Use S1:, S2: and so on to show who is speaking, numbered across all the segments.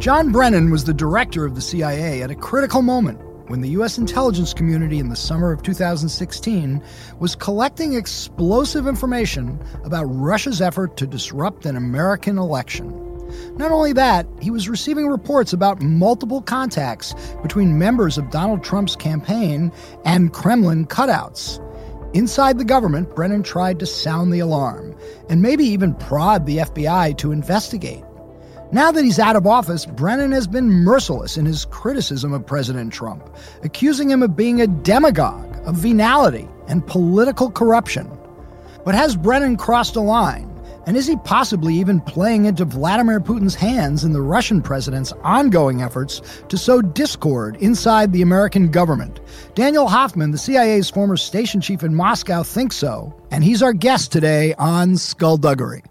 S1: John Brennan was the director of the CIA at a critical moment when the U.S. intelligence community in the summer of 2016 was collecting explosive information about Russia's effort to disrupt an American election. Not only that, he was receiving reports about multiple contacts between members of Donald Trump's campaign and Kremlin cutouts. Inside the government, Brennan tried to sound the alarm and maybe even prod the FBI to investigate. Now that he's out of office, Brennan has been merciless in his criticism of President Trump, accusing him of being a demagogue, of venality, and political corruption. But has Brennan crossed a line? And is he possibly even playing into Vladimir Putin's hands in the Russian president's ongoing efforts to sow discord inside the American government? Daniel Hoffman, the CIA's former station chief in Moscow, thinks so, and he's our guest today on Skullduggery.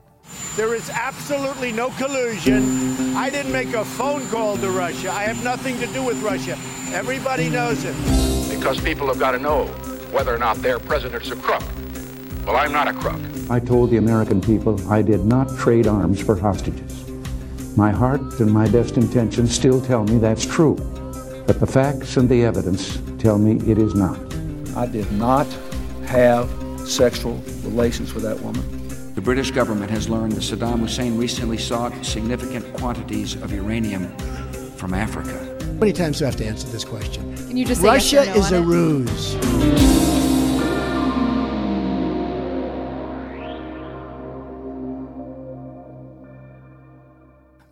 S2: There is absolutely no collusion. I didn't make a phone call to Russia. I have nothing to do with Russia. Everybody knows it.
S3: Because people have got to know whether or not their president's a crook. Well, I'm not a crook.
S4: I told the American people I did not trade arms for hostages. My heart and my best intentions still tell me that's true. But the facts and the evidence tell me it is not.
S5: I did not have sexual relations with that woman.
S6: The British government has learned that Saddam Hussein recently sought significant quantities of uranium from Africa.
S7: How many times do I have to answer this question?
S8: Can you just
S7: Russia
S8: yes no
S7: is a
S8: it?
S7: ruse.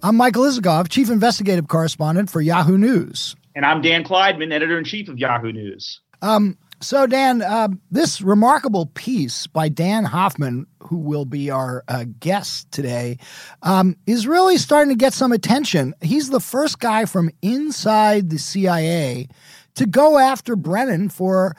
S1: I'm Michael Isikoff, chief investigative correspondent for Yahoo News.
S9: And I'm Dan Klaidman, editor in chief of Yahoo News.
S1: Um, so, Dan, uh, this remarkable piece by Dan Hoffman, who will be our uh, guest today, um, is really starting to get some attention. He's the first guy from inside the CIA to go after Brennan for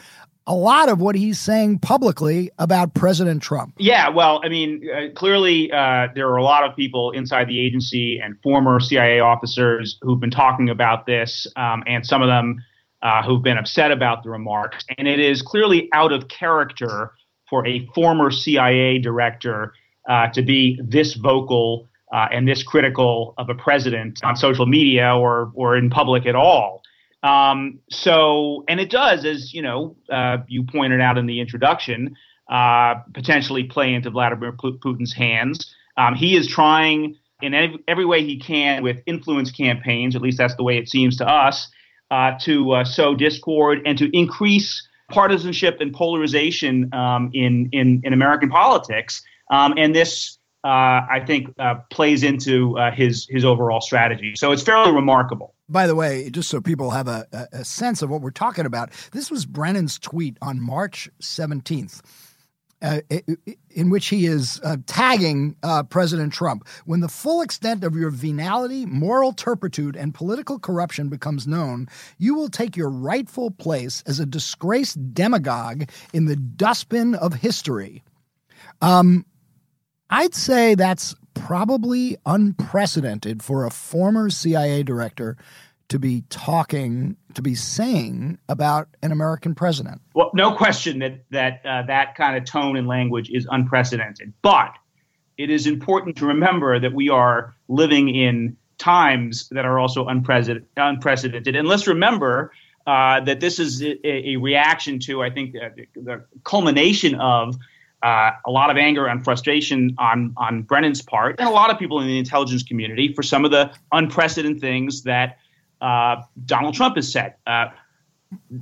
S1: a lot of what he's saying publicly about President Trump.
S9: Yeah, well, I mean, uh, clearly uh, there are a lot of people inside the agency and former CIA officers who've been talking about this, um, and some of them uh, who've been upset about the remarks. And it is clearly out of character for a former CIA director uh, to be this vocal uh, and this critical of a president on social media or or in public at all. Um, so, and it does, as you know, uh, you pointed out in the introduction, uh, potentially play into Vladimir Putin's hands. Um, he is trying in every, every, way he can with influence campaigns, at least that's the way it seems to us, uh, to uh, sow discord and to increase partisanship and polarization um, in, in, in American politics. Um, and this, uh, I think, uh, plays into his his overall strategy. So it's fairly remarkable.
S1: By the way, just so people have a, a, sense of what we're talking about, this was Brennan's tweet on March 17th. Uh, in which he is uh, tagging uh, President Trump. When the full extent of your venality, moral turpitude, and political corruption becomes known, you will take your rightful place as a disgraced demagogue in the dustbin of history. Um, I'd say that's probably unprecedented for a former CIA director to be talking, to be saying about an American president.
S9: Well, no question that that uh, that kind of tone and language is unprecedented. But it is important to remember that we are living in times that are also unprecedented. unprecedented. And let's remember uh, that this is a, a reaction to, I think, uh, the culmination of uh, a lot of anger and frustration on on Brennan's part, and a lot of people in the intelligence community for some of the unprecedented things that uh, Donald Trump has said. Uh,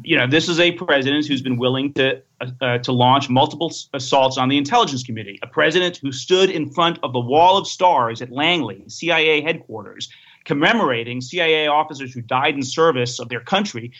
S9: you know, this is a president who's been willing to uh, uh, to launch multiple assaults on the intelligence community. A president who stood in front of the wall of stars at Langley, CIA headquarters, commemorating CIA officers who died in service of their country,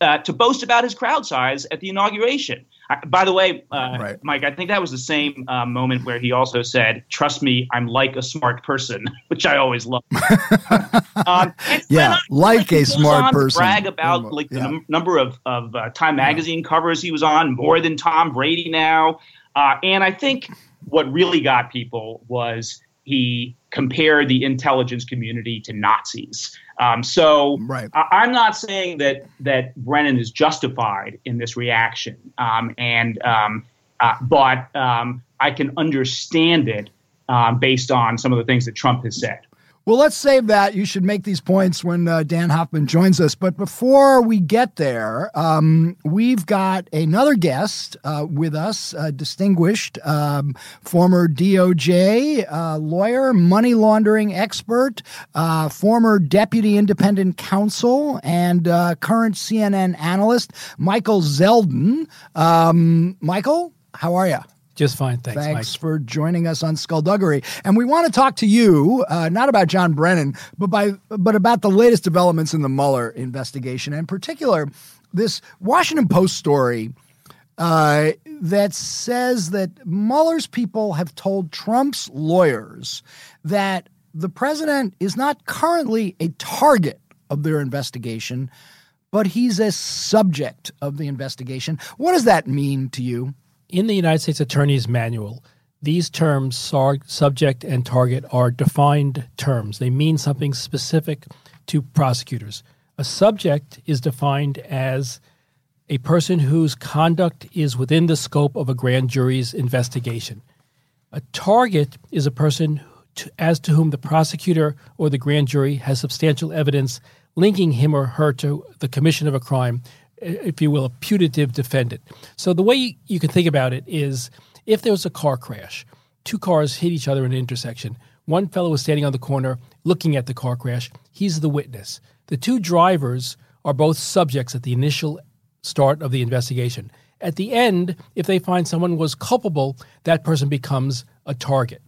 S9: uh, to boast about his crowd size at the inauguration. I, by the way, uh, right. Mike, I think that was the same uh, moment where he also said, "Trust me, I'm like a smart person," which I always love.
S1: um, yeah, like a smart person.
S9: Brag about like yeah. the num- number of of uh, Time magazine yeah. covers he was on, more than Tom Brady now. Uh, and I think what really got people was he compared the intelligence community to Nazis. Um, so right. I, am not saying that that Brennan is justified in this reaction, um, and um, uh, but um, I can understand it um, based on some of the things that Trump has said.
S1: Well, let's save that. You should make these points when uh, Dan Hoffman joins us. But before we get there, um, we've got another guest uh, with us, a distinguished um, former DOJ uh, lawyer, money laundering expert, uh, former deputy independent counsel, and uh, current CNN analyst, Michael Zeldin. Um, Michael, how are you?
S8: Just fine. Thanks.
S1: Thanks
S8: Mike.
S1: for joining us on Skullduggery. And we want to talk to you, uh, not about John Brennan, but by but about the latest developments in the Mueller investigation, in particular, this Washington Post story uh, that says that Mueller's people have told Trump's lawyers that the president is not currently a target of their investigation, but he's a subject of the investigation. What does that mean to you?
S8: In the United States Attorney's Manual, these terms, subject and target, are defined terms. They mean something specific to prosecutors. A subject is defined as a person whose conduct is within the scope of a grand jury's investigation. A target is a person to, as to whom the prosecutor or the grand jury has substantial evidence linking him or her to the commission of a crime if you will, a putative defendant. So the way you can think about it is if there was a car crash, two cars hit each other in an intersection. One fellow is standing on the corner looking at the car crash. He's the witness. The two drivers are both subjects at the initial start of the investigation. At the end, if they find someone was culpable, that person becomes a target.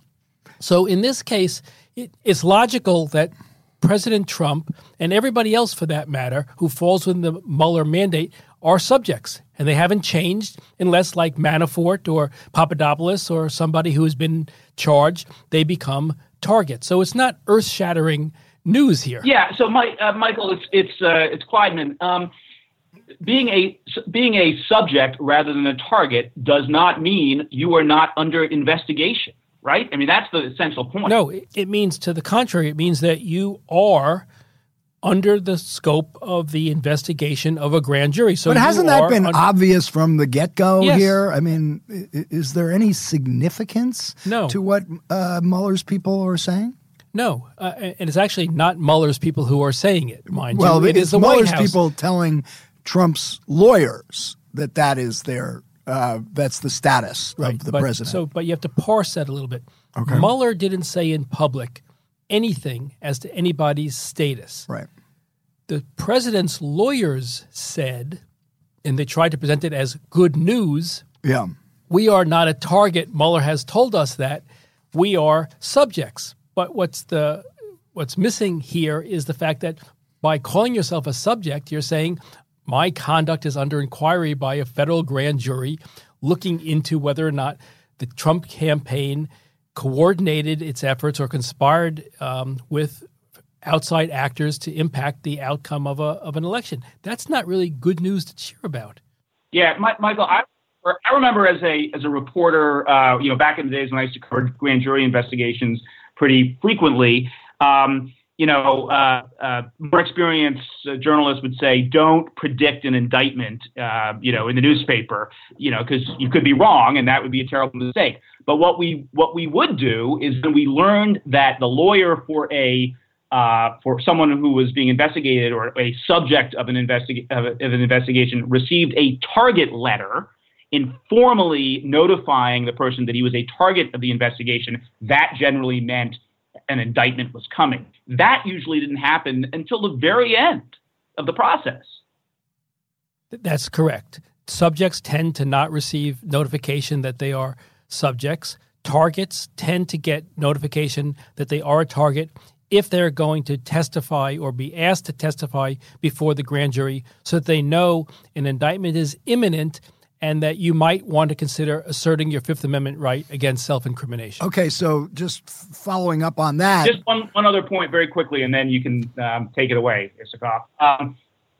S8: So in this case, it, it's logical that President Trump and everybody else, for that matter, who falls within the Mueller mandate are subjects, and they haven't changed unless, like Manafort or Papadopoulos or somebody who has been charged, they become targets. So it's not earth-shattering news here.
S9: Yeah. So, my, uh, Michael, it's it's uh, it's Klaidman. Um, being a being a subject rather than a target does not mean you are not under investigation right? I mean, that's the essential point.
S8: No, it means to the contrary. It means that you are under the scope of the investigation of a grand jury. So,
S1: but hasn't that been
S8: under-
S1: obvious from the get go
S8: yes.
S1: here? I mean, is there any significance
S8: no.
S1: to what uh, Mueller's people are saying?
S8: No, uh, and it's actually not Mueller's people who are saying it, mind
S1: well,
S8: you.
S1: Well,
S8: it is the
S1: Mueller's
S8: White House.
S1: people telling Trump's lawyers that that is their uh, that's the status
S8: right,
S1: of the
S8: but,
S1: president.
S8: So, but you have to parse that a little bit.
S1: Okay.
S8: Mueller didn't say in public anything as to anybody's status.
S1: Right.
S8: The president's lawyers said, and they tried to present it as good news.
S1: Yeah.
S8: We are not a target. Mueller has told us that we are subjects. But what's the what's missing here is the fact that by calling yourself a subject, you're saying my conduct is under inquiry by a federal grand jury looking into whether or not the Trump campaign coordinated its efforts or conspired um, with outside actors to impact the outcome of a of an election. That's not really good news to cheer about.
S9: Yeah, Michael, I, I remember as a as a reporter, uh, you know, back in the days when I used to cover grand jury investigations pretty frequently. Um, you know, uh, uh, more experienced uh, journalists would say, don't predict an indictment, uh, you know, in the newspaper, you know, because you could be wrong and that would be a terrible mistake. But what we what we would do is when we learned that the lawyer for a uh, for someone who was being investigated or a subject of an, investi- of, of an investigation received a target letter informally notifying the person that he was a target of the investigation, that generally meant an indictment was coming. That usually didn't happen until the very end of the process.
S8: That's correct. Subjects tend to not receive notification that they are subjects. Targets tend to get notification that they are a target if they're going to testify or be asked to testify before the grand jury so that they know an indictment is imminent and that you might want to consider asserting your Fifth Amendment right against self incrimination.
S1: Okay, so just following up on that.
S9: Just one, one other point very quickly, and then you can um, take it away, Isikoff. Um,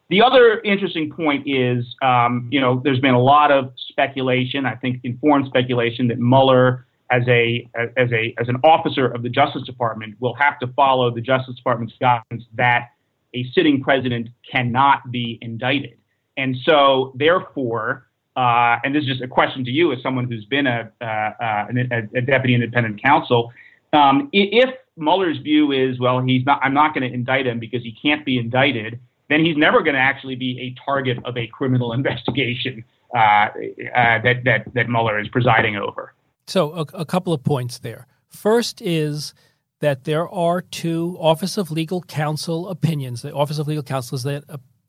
S9: the other interesting point is, um, you know, there's been a lot of speculation, I think informed speculation, that Mueller, as a as a as an officer of the Justice Department, will have to follow the Justice Department's guidance that a sitting president cannot be indicted, and so therefore. Uh, and this is just a question to you as someone who's been a, uh, uh, a, a deputy independent counsel. Um, if Mueller's view is, well, he's not, I'm not going to indict him because he can't be indicted, then he's never going to actually be a target of a criminal investigation uh, uh, that, that, that Mueller is presiding over.
S8: So, a, a couple of points there. First is that there are two Office of Legal Counsel opinions. The Office of Legal Counsel is that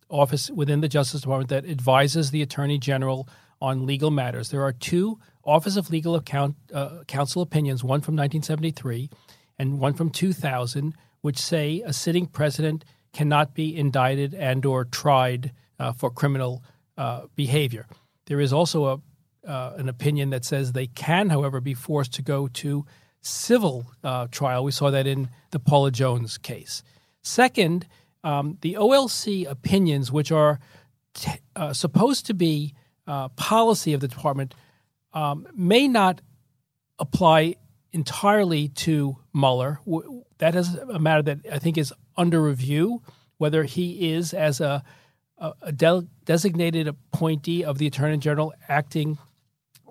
S8: office within the Justice Department that advises the Attorney General on legal matters. There are two Office of Legal Account, uh, Counsel opinions, one from 1973 and one from 2000, which say a sitting president cannot be indicted and or tried uh, for criminal uh, behavior. There is also a uh, an opinion that says they can, however, be forced to go to civil uh, trial. We saw that in the Paula Jones case. Second, um, the OLC opinions, which are t- uh, supposed to be uh, policy of the department, um, may not apply entirely to Mueller. That is a matter that I think is under review, whether he is, as a, a, de- designated appointee of the Attorney General, acting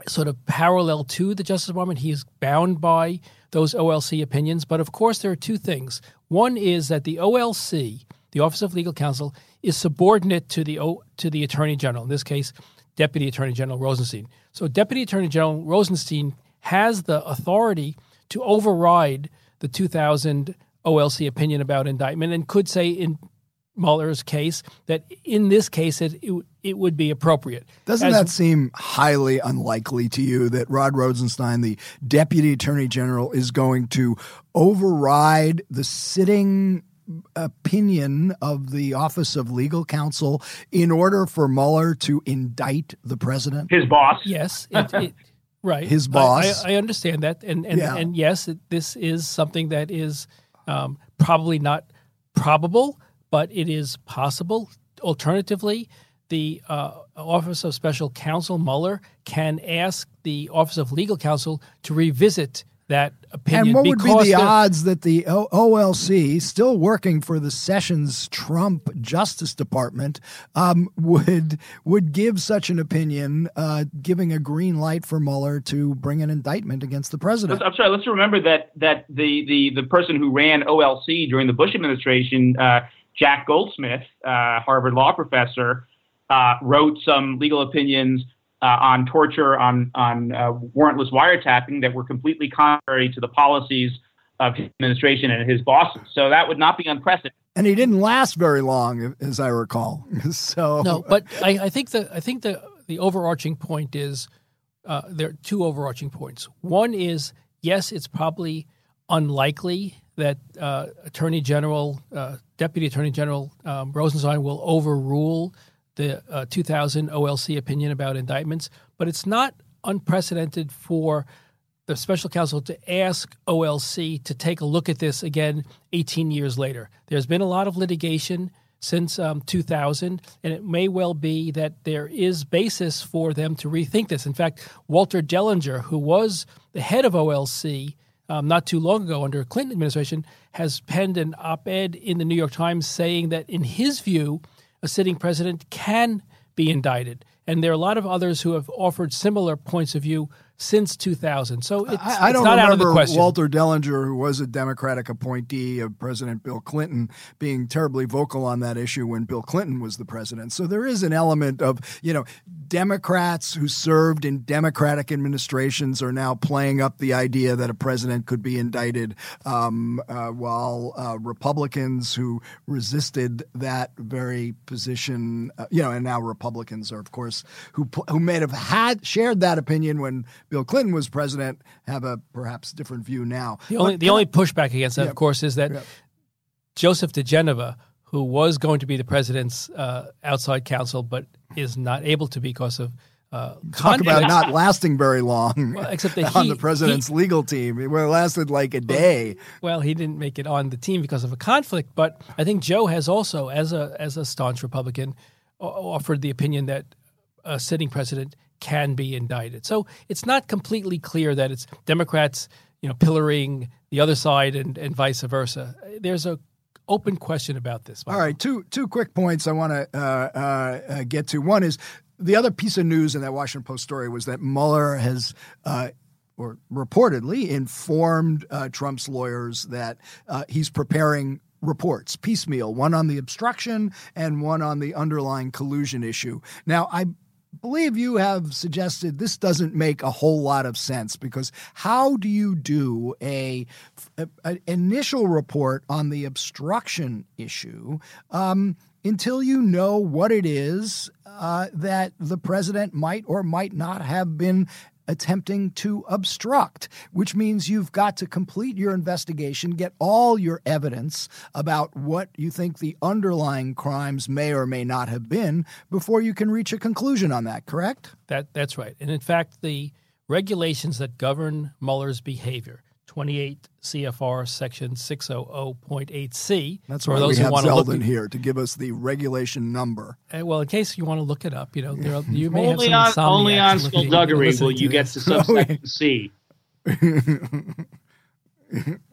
S8: sort of parallel to the Justice Department. He's bound by those OLC opinions. But of course, there are two things. One is that the OLC, the Office of Legal Counsel, is subordinate to the o, to the Attorney General. In this case, Deputy Attorney General Rosenstein. So, Deputy Attorney General Rosenstein has the authority to override the 2000 OLC opinion about indictment and could say in Mueller's case that in this case it, it, it would be appropriate.
S1: Doesn't As, that seem highly unlikely to you that Rod Rosenstein, the Deputy Attorney General, is going to override the sitting opinion of the Office of Legal Counsel in order for Mueller to indict the president?
S9: His boss.
S8: Yes. It, it, right.
S1: His boss.
S8: I, I, I understand that. And, and, yeah. and yes, this is something that is um, probably not probable but it is possible. Alternatively, the uh, Office of Special Counsel Mueller can ask the Office of Legal Counsel to revisit that opinion.
S1: And what would be the, the odds that the o- OLC, still working for the Sessions Trump Justice Department, um, would would give such an opinion, uh, giving a green light for Mueller to bring an indictment against the president?
S9: I'm sorry. Let's remember that that the the the person who ran OLC during the Bush administration. Uh, Jack Goldsmith, uh, Harvard law professor, uh, wrote some legal opinions uh, on torture, on on uh, warrantless wiretapping that were completely contrary to the policies of his administration and his bosses. So that would not be unprecedented.
S1: And he didn't last very long, as I recall. so
S8: no, but I, I think the I think the the overarching point is uh, there are two overarching points. One is yes, it's probably unlikely that uh, Attorney General, uh, Deputy Attorney General um, Rosenstein will overrule the uh, 2000 OLC opinion about indictments, but it's not unprecedented for the special counsel to ask OLC to take a look at this again 18 years later. There's been a lot of litigation since um, 2000, and it may well be that there is basis for them to rethink this. In fact, Walter Dellinger, who was the head of OLC um, not too long ago under Clinton administration has penned an op-ed in the New York Times saying that in his view, a sitting president can be indicted. And there are a lot of others who have offered similar points of view since 2000. So it's, I,
S1: I don't
S8: not
S1: remember. Walter Dellinger, who was a Democratic appointee of President Bill Clinton, being terribly vocal on that issue when Bill Clinton was the president. So there is an element of, you know, Democrats who served in Democratic administrations are now playing up the idea that a president could be indicted, um, uh, while uh, Republicans who resisted that very position, uh, you know, and now Republicans are, of course, who who may have had shared that opinion when Bill Clinton was president have a perhaps different view now.
S8: The only but, the only pushback against that, yeah, of course, is that yeah. Joseph diGenova, who was going to be the president's uh, outside counsel, but is not able to because of uh,
S1: Talk about not lasting very long
S8: well, except that
S1: on
S8: he,
S1: the president's
S8: he,
S1: legal team. It lasted like a day.
S8: Well, he didn't make it on the team because of a conflict, but I think Joe has also, as a as a staunch Republican, offered the opinion that a sitting president can be indicted. So it's not completely clear that it's Democrats, you know, pillaring the other side and, and vice versa. There's a open question about this.
S1: All right, two two quick points I want to uh, uh, get to. One is the other piece of news in that Washington Post story was that Mueller has uh, or reportedly informed uh, Trump's lawyers that uh, he's preparing reports piecemeal, one on the obstruction and one on the underlying collusion issue. Now, I believe you have suggested this doesn't make a whole lot of sense because how do you do a, a, a initial report on the obstruction issue um, until you know what it is uh, that the president might or might not have been attempting to obstruct, which means you've got to complete your investigation, get all your evidence about what you think the underlying crimes may or may not have been before you can reach a conclusion on that, correct?
S8: That that's right. And in fact, the regulations that govern Mueller's behavior 28 CFR section 600.8c.
S1: That's why those we have Zeldin here to give us the regulation number.
S8: Uh, well, in case you want to look it up, you know, there are, you may
S9: only
S8: have some
S9: on, Only on skullduggery will you get to subsection C.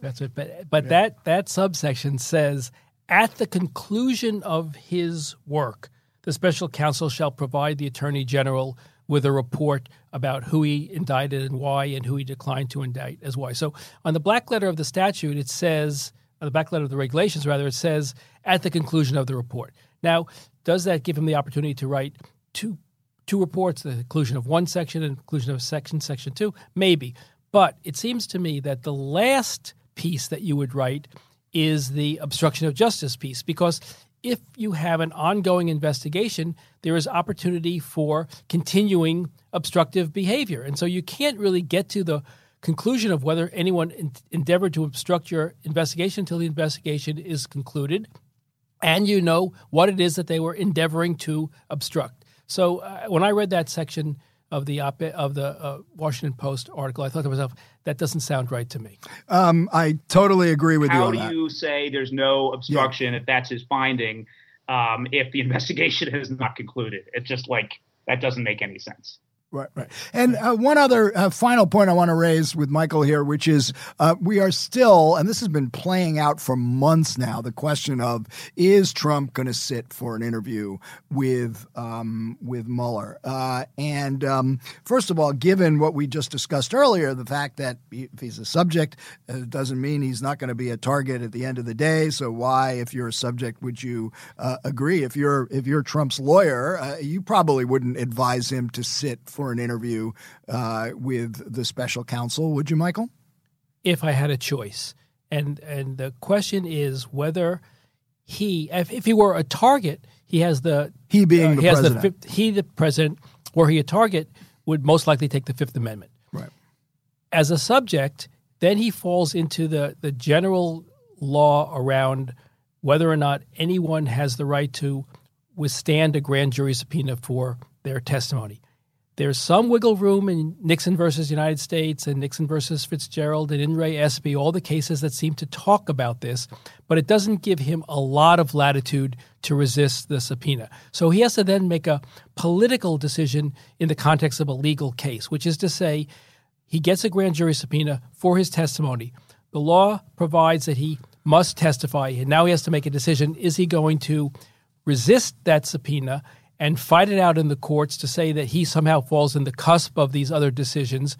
S8: That's it. But but yeah. that that subsection says at the conclusion of his work, the special counsel shall provide the attorney general with a report about who he indicted and why, and who he declined to indict as why. So on the black letter of the statute, it says, on the black letter of the regulations, rather, it says at the conclusion of the report. Now, does that give him the opportunity to write two two reports, the conclusion of one section and conclusion of section, section two? Maybe. But it seems to me that the last piece that you would write is the obstruction of justice piece because if you have an ongoing investigation, there is opportunity for continuing obstructive behavior. And so you can't really get to the conclusion of whether anyone in- endeavored to obstruct your investigation until the investigation is concluded and you know what it is that they were endeavoring to obstruct. So uh, when I read that section, of the op- of the uh, Washington Post article, I thought to myself, that doesn't sound right to me.
S1: Um, I totally agree with
S9: How
S1: you.
S9: How do you say there's no obstruction yeah. if that's his finding? Um, if the investigation has not concluded, it's just like that doesn't make any sense.
S1: Right, right. And uh, one other uh, final point I want to raise with Michael here, which is uh, we are still, and this has been playing out for months now, the question of is Trump going to sit for an interview with um, with Mueller? Uh, and um, first of all, given what we just discussed earlier, the fact that if he's a subject uh, doesn't mean he's not going to be a target at the end of the day. So why, if you're a subject, would you uh, agree? If you're if you're Trump's lawyer, you probably wouldn't advise him to sit for for an interview uh, with the special counsel, would you, Michael?
S8: If I had a choice, and and the question is whether he, if, if he were a target, he has the
S1: he being uh, the he president.
S8: The, he the president, were he a target, would most likely take the Fifth Amendment.
S1: Right.
S8: As a subject, then he falls into the the general law around whether or not anyone has the right to withstand a grand jury subpoena for their testimony there's some wiggle room in Nixon versus United States and Nixon versus Fitzgerald and In re Espy, all the cases that seem to talk about this, but it doesn't give him a lot of latitude to resist the subpoena. So he has to then make a political decision in the context of a legal case, which is to say, he gets a grand jury subpoena for his testimony. The law provides that he must testify, and now he has to make a decision is he going to resist that subpoena? And fight it out in the courts to say that he somehow falls in the cusp of these other decisions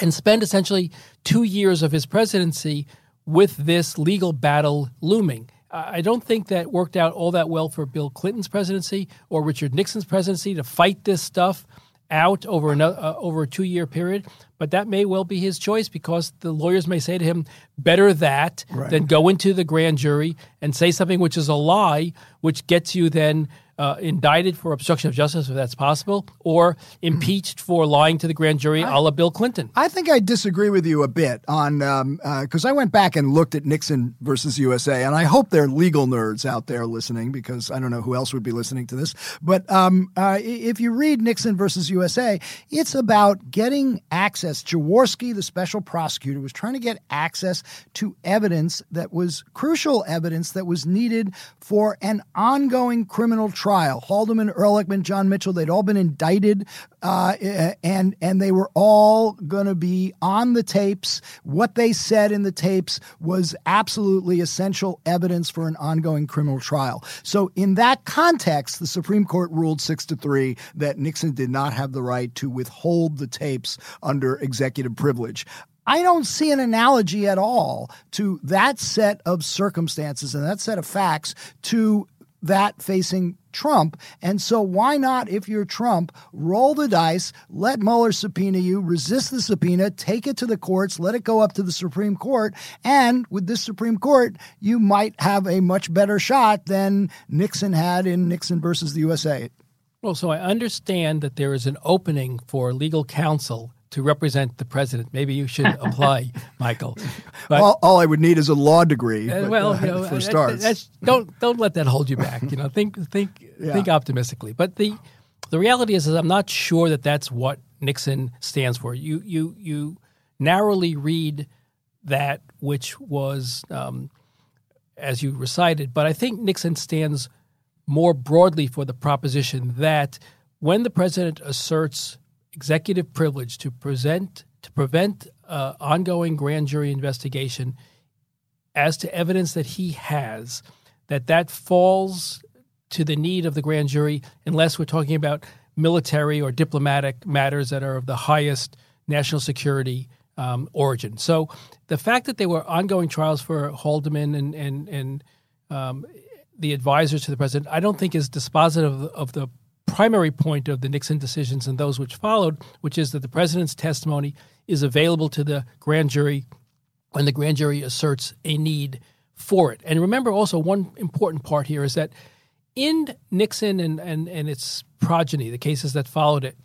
S8: and spend essentially two years of his presidency with this legal battle looming. I don't think that worked out all that well for Bill Clinton's presidency or Richard Nixon's presidency to fight this stuff out over another, uh, over a two year period. But that may well be his choice because the lawyers may say to him, "Better that right. than go into the grand jury and say something which is a lie, which gets you then uh, indicted for obstruction of justice, if that's possible, or impeached for lying to the grand jury, I, a la Bill Clinton.
S1: I think I disagree with you a bit on because um, uh, I went back and looked at Nixon versus USA, and I hope there are legal nerds out there listening because I don't know who else would be listening to this. But um, uh, if you read Nixon versus USA, it's about getting access. Jaworski, the special prosecutor, was trying to get access to evidence that was crucial evidence that was needed for an ongoing criminal trial trial. Haldeman, Ehrlichman, John Mitchell, they'd all been indicted, uh, and and they were all going to be on the tapes. What they said in the tapes was absolutely essential evidence for an ongoing criminal trial. So, in that context, the Supreme Court ruled six to three that Nixon did not have the right to withhold the tapes under executive privilege. I don't see an analogy at all to that set of circumstances and that set of facts to that facing Trump. And so, why not, if you're Trump, roll the dice, let Mueller subpoena you, resist the subpoena, take it to the courts, let it go up to the Supreme Court. And with this Supreme Court, you might have a much better shot than Nixon had in Nixon versus the USA.
S8: Well, so I understand that there is an opening for legal counsel to represent the president. Maybe you should apply, Michael.
S1: But, all, all, I would need is a law degree.
S8: Uh, well,
S1: uh,
S8: you know,
S1: for starts,
S8: don't don't let that hold you back. You know, think think yeah. think optimistically. But the the reality is, is, I'm not sure that that's what Nixon stands for. You you you narrowly read that, which was um, as you recited. But I think Nixon stands more broadly for the proposition that when the president asserts executive privilege to present to prevent uh, ongoing grand jury investigation as to evidence that he has that that falls to the need of the grand jury unless we're talking about military or diplomatic matters that are of the highest national security um, origin. So the fact that there were ongoing trials for Haldeman and and and um, the advisors to the president, I don't think is dispositive of the primary point of the Nixon decisions and those which followed, which is that the president's testimony is available to the grand jury when the grand jury asserts a need for it. And remember also one important part here is that in Nixon and, and, and its progeny, the cases that followed it,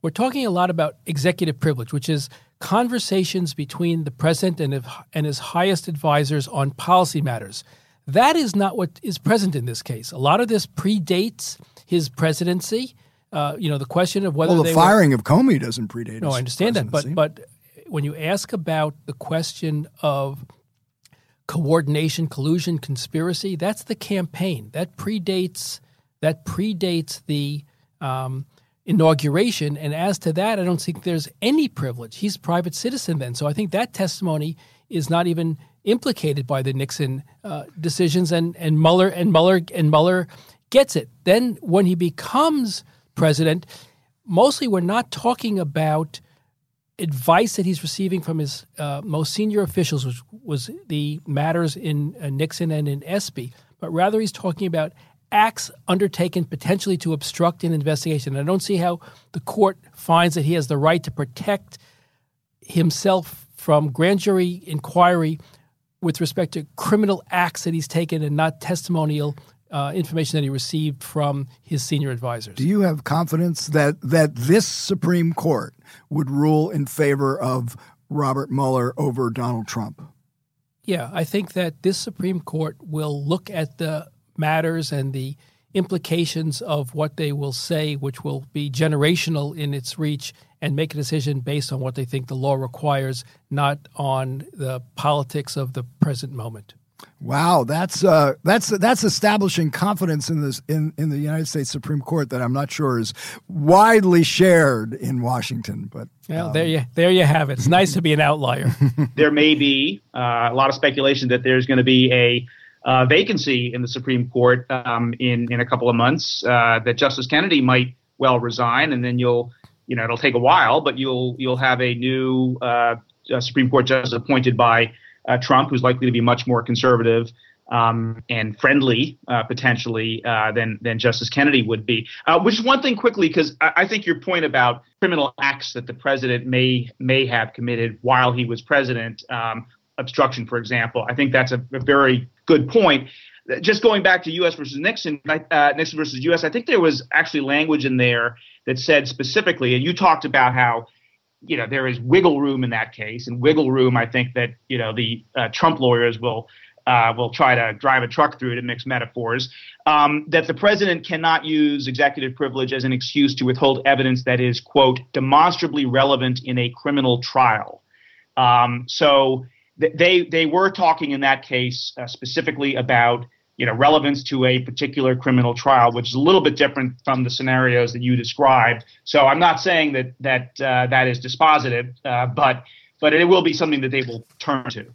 S8: we're talking a lot about executive privilege, which is conversations between the president and, and his highest advisors on policy matters. That is not what is present in this case. A lot of this predates his presidency. Uh, you know, the question of whether
S1: well, the firing were, of Comey doesn't predate.
S8: No, I understand that, but but when you ask about the question of coordination, collusion, conspiracy, that's the campaign that predates that predates the um, inauguration. And as to that, I don't think there's any privilege. He's a private citizen then, so I think that testimony is not even implicated by the Nixon uh, decisions. And and Mueller and Mueller and Mueller gets it. Then when he becomes president, mostly we're not talking about advice that he's receiving from his uh, most senior officials, which was the matters in uh, Nixon and in Espy, but rather he's talking about acts undertaken potentially to obstruct an investigation. I don't see how the court finds that he has the right to protect himself from grand jury inquiry with respect to criminal acts that he's taken and not testimonial uh, information that he received from his senior advisors.
S1: Do you have confidence that that this Supreme Court would rule in favor of Robert Mueller over Donald Trump?
S8: Yeah, I think that this Supreme Court will look at the matters and the implications of what they will say, which will be generational in its reach, and make a decision based on what they think the law requires, not on the politics of the present moment.
S1: Wow, that's uh, that's that's establishing confidence in this in, in the United States Supreme Court that I'm not sure is widely shared in Washington. But
S8: well, um, there you there you have it. It's nice to be an outlier.
S9: there may be uh, a lot of speculation that there's going to be a uh, vacancy in the Supreme Court um, in in a couple of months. Uh, that Justice Kennedy might well resign, and then you'll you know it'll take a while, but you'll you'll have a new uh, Supreme Court justice appointed by uh, Trump, who's likely to be much more conservative um, and friendly uh, potentially uh, than than Justice Kennedy would be. Uh, which is one thing quickly, because I, I, think your point about criminal acts that the president may may have committed while he was president, um, obstruction, for example, I think that's a, a, very good point. Just going back to U.S. versus Nixon, uh, Nixon versus U.S., I think there was actually language in there that said specifically, and you talked about how you know there is wiggle room in that case, and wiggle room. I think that you know the uh, Trump lawyers will uh, will try to drive a truck through to mix metaphors. Um, that the president cannot use executive privilege as an excuse to withhold evidence that is quote demonstrably relevant in a criminal trial. Um, so th- they they were talking in that case uh, specifically about you know relevance to a particular criminal trial, which is a little bit different from the scenarios that you described. So I'm not saying that that uh, that is dispositive, uh, but but it will be something that they will turn to.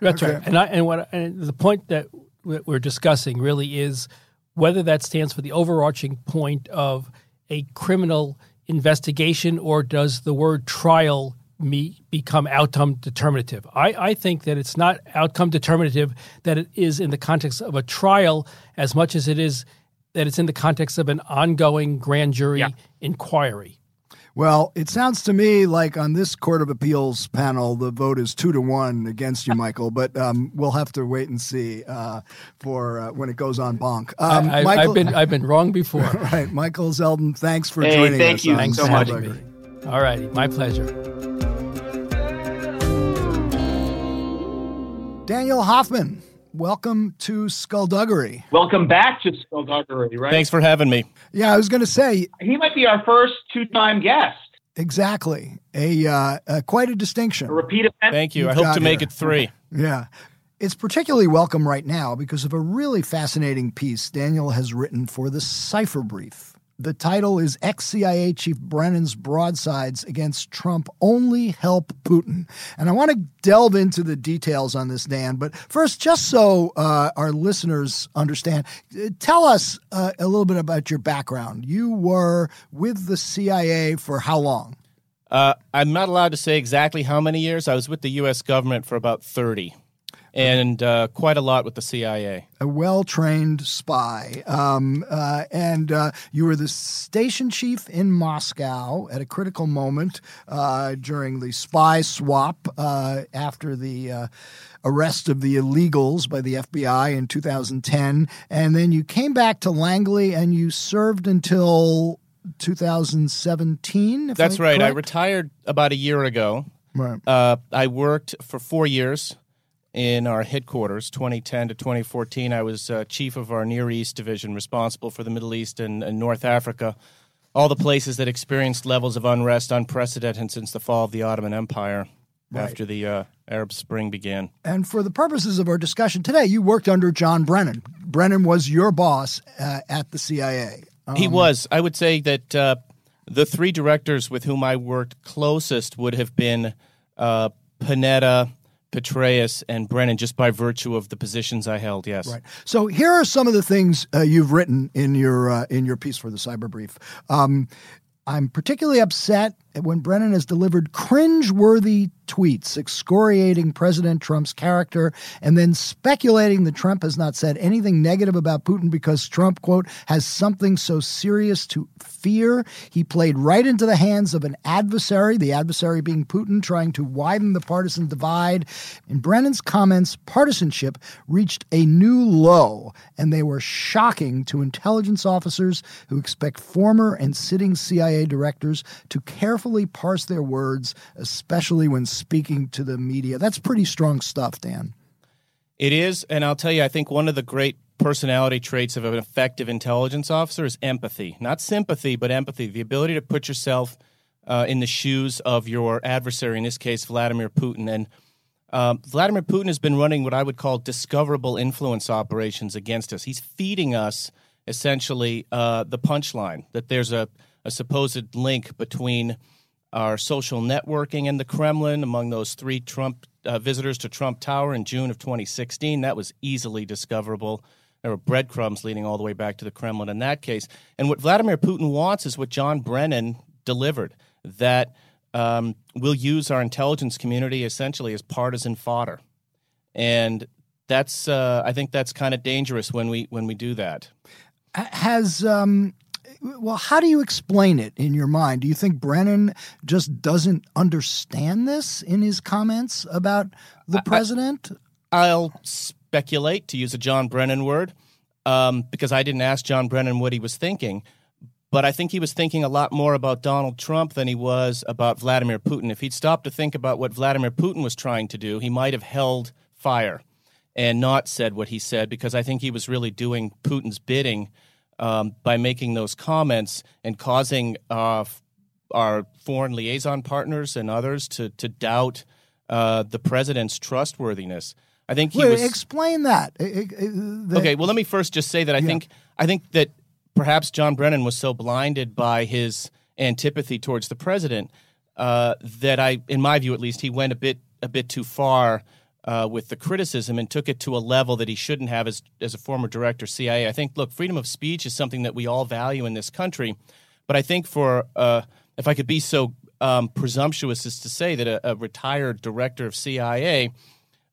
S8: That's okay. right. And I, and what and the point that we're discussing really is whether that stands for the overarching point of a criminal investigation or does the word trial me become outcome determinative. I, I think that it's not outcome determinative that it is in the context of a trial as much as it is that it's in the context of an ongoing grand jury yeah. inquiry.
S1: Well, it sounds to me like on this Court of Appeals panel, the vote is two to one against you, Michael. But um, we'll have to wait and see uh, for uh, when it goes en banc. Um,
S8: I, have been I've been wrong before.
S1: right, Michael Zeldin, thanks for
S9: hey,
S1: joining
S9: thank
S1: us.
S9: Thank you. Thanks so much.
S8: All righty, my pleasure.
S1: Daniel Hoffman, welcome to Skullduggery.
S9: Welcome back to Skullduggery, right?
S10: Thanks for having me.
S1: Yeah, I was going to say.
S9: He might be our first two time guest.
S1: Exactly. A, uh, uh, quite a distinction.
S9: A repeat
S10: event. Thank you. You've I hope to make it three.
S1: Yeah. It's particularly welcome right now because of a really fascinating piece Daniel has written for the Cipher Brief. The title is Ex CIA Chief Brennan's Broadsides Against Trump Only Help Putin. And I want to delve into the details on this, Dan. But first, just so uh, our listeners understand, tell us uh, a little bit about your background. You were with the CIA for how long?
S10: Uh, I'm not allowed to say exactly how many years. I was with the U.S. government for about 30 and uh, quite a lot with the CIA.
S1: A well trained spy. Um, uh, and uh, you were the station chief in Moscow at a critical moment uh, during the spy swap uh, after the uh, arrest of the illegals by the FBI in 2010. And then you came back to Langley and you served until 2017.
S10: That's
S1: I
S10: right.
S1: Correct?
S10: I retired about a year ago.
S1: Right.
S10: I worked for four years in our headquarters 2010 to 2014 i was uh, chief of our near east division responsible for the middle east and, and, north africa all the places that experienced levels of unrest unprecedented since the fall of the ottoman empire right. after the uh, arab spring began.
S1: And for the purposes of our discussion today you worked under john brennan. Brennan was your boss uh, at the cia
S10: um, he was. I would say that uh, the three directors with whom i worked closest would have been uh, panetta Petraeus and Brennan just by virtue of the positions I held. Yes.
S1: Right. So here are some of the things uh, you've written in your uh, in your piece for the Cipher Brief. Um, I'm particularly upset when Brennan has delivered cringe-worthy tweets excoriating President Trump's character and then speculating that Trump has not said anything negative about Putin because Trump, quote, has something so serious to fear. He played right into the hands of an adversary, the adversary being Putin, trying to widen the partisan divide. In Brennan's comments, partisanship reached a new low, and they were shocking to intelligence officers who expect former and sitting CIA directors to carefully parse their words, especially when speaking to the media. That's pretty strong stuff, Dan.
S10: It is, and I'll tell you, I think one of the great personality traits of an effective intelligence officer is empathy. Not sympathy, but empathy. The ability to put yourself uh, in the shoes of your adversary, in this case, Vladimir Putin. And um, Vladimir Putin has been running what I would call discoverable influence operations against us. He's feeding us essentially uh, the punchline that there's a, a supposed link between our social networking and the Kremlin among those three Trump uh, visitors to Trump Tower in June of 2016. That was easily discoverable. There were breadcrumbs leading all the way back to the Kremlin in that case. And what Vladimir Putin wants is what John Brennan delivered that um, we'll use our intelligence community essentially as partisan fodder. And that's, uh, I think that's kind of dangerous when we, when we do that.
S1: Has, um, well, how do you explain it in your mind? Do you think Brennan just doesn't understand this in his comments about the president?
S10: I, will speculate, to use a John Brennan word, um, because I didn't ask John Brennan what he was thinking. But I think he was thinking a lot more about Donald Trump than he was about Vladimir Putin. If he'd stopped to think about what Vladimir Putin was trying to do, he might have held fire and not said what he said, because I think he was really doing Putin's bidding um, by making those comments and causing uh, our foreign liaison partners and others to, to doubt uh, the president's trustworthiness. I think he
S1: Wait,
S10: was.
S1: explain that. The-
S10: okay, well, let me first just say that I think I think that perhaps John Brennan was so blinded by his antipathy towards the president uh, that I, in my view at least, he went a bit a bit too far uh, with the criticism and took it to a level that he shouldn't have as as a former director CIA. I think, look, freedom of speech is something that we all value in this country, but I think for uh, if I could be so um, presumptuous as to say that a, a retired director of CIA.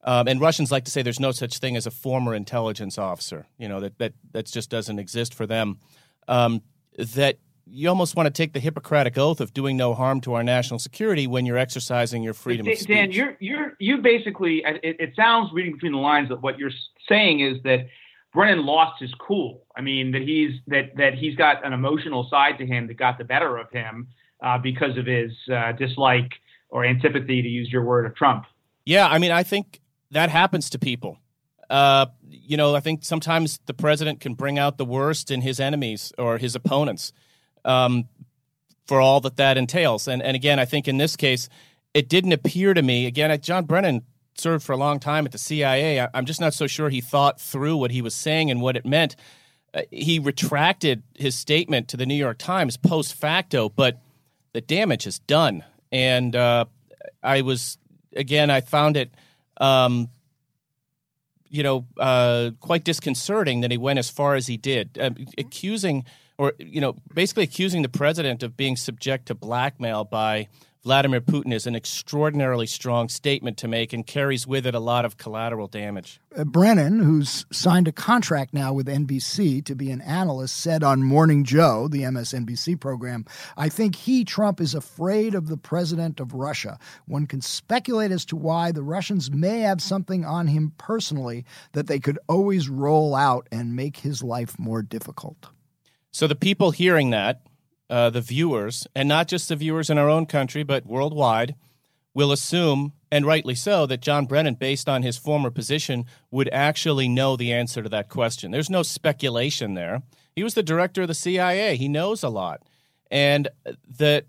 S10: Um, and Russians like to say there's no such thing as a former intelligence officer. You know that that that just doesn't exist for them. Um, that you almost want to take the Hippocratic oath of doing no harm to our national security when you're exercising your freedom
S9: Dan,
S10: of speech.
S9: Dan, you're you're you basically. It, it sounds reading between the lines that what you're saying is that Brennan lost his cool. I mean that he's that that he's got an emotional side to him that got the better of him uh, because of his uh, dislike or antipathy, to use your word, of Trump.
S10: Yeah, I mean, I think that happens to people. Uh, you know, I think sometimes the president can bring out the worst in his enemies or his opponents um, for all that that entails. And, and again, I think in this case, it didn't appear to me, again, John Brennan served for a long time at the CIA. I, I'm just not so sure he thought through what he was saying and what it meant. Uh, he retracted his statement to the New York Times post facto, but the damage is done. And uh, I was, again, I found it um, you know, uh, quite disconcerting that he went as far as he did, uh, accusing or you know, basically accusing the president of being subject to blackmail by Vladimir Putin is an extraordinarily strong statement to make and carries with it a lot of collateral damage.
S1: Uh, Brennan, who's signed a contract now with NBC to be an analyst, said on Morning Joe, the MSNBC program, I think he, Trump, is afraid of the president of Russia. One can speculate as to why the Russians may have something on him personally that they could always roll out and make his life more difficult.
S10: So the people hearing that, uh, the viewers, and not just the viewers in our own country, but worldwide, will assume, and rightly so, that John Brennan, based on his former position, would actually know the answer to that question. There's no speculation there. He was the director of the CIA. He knows a lot, and that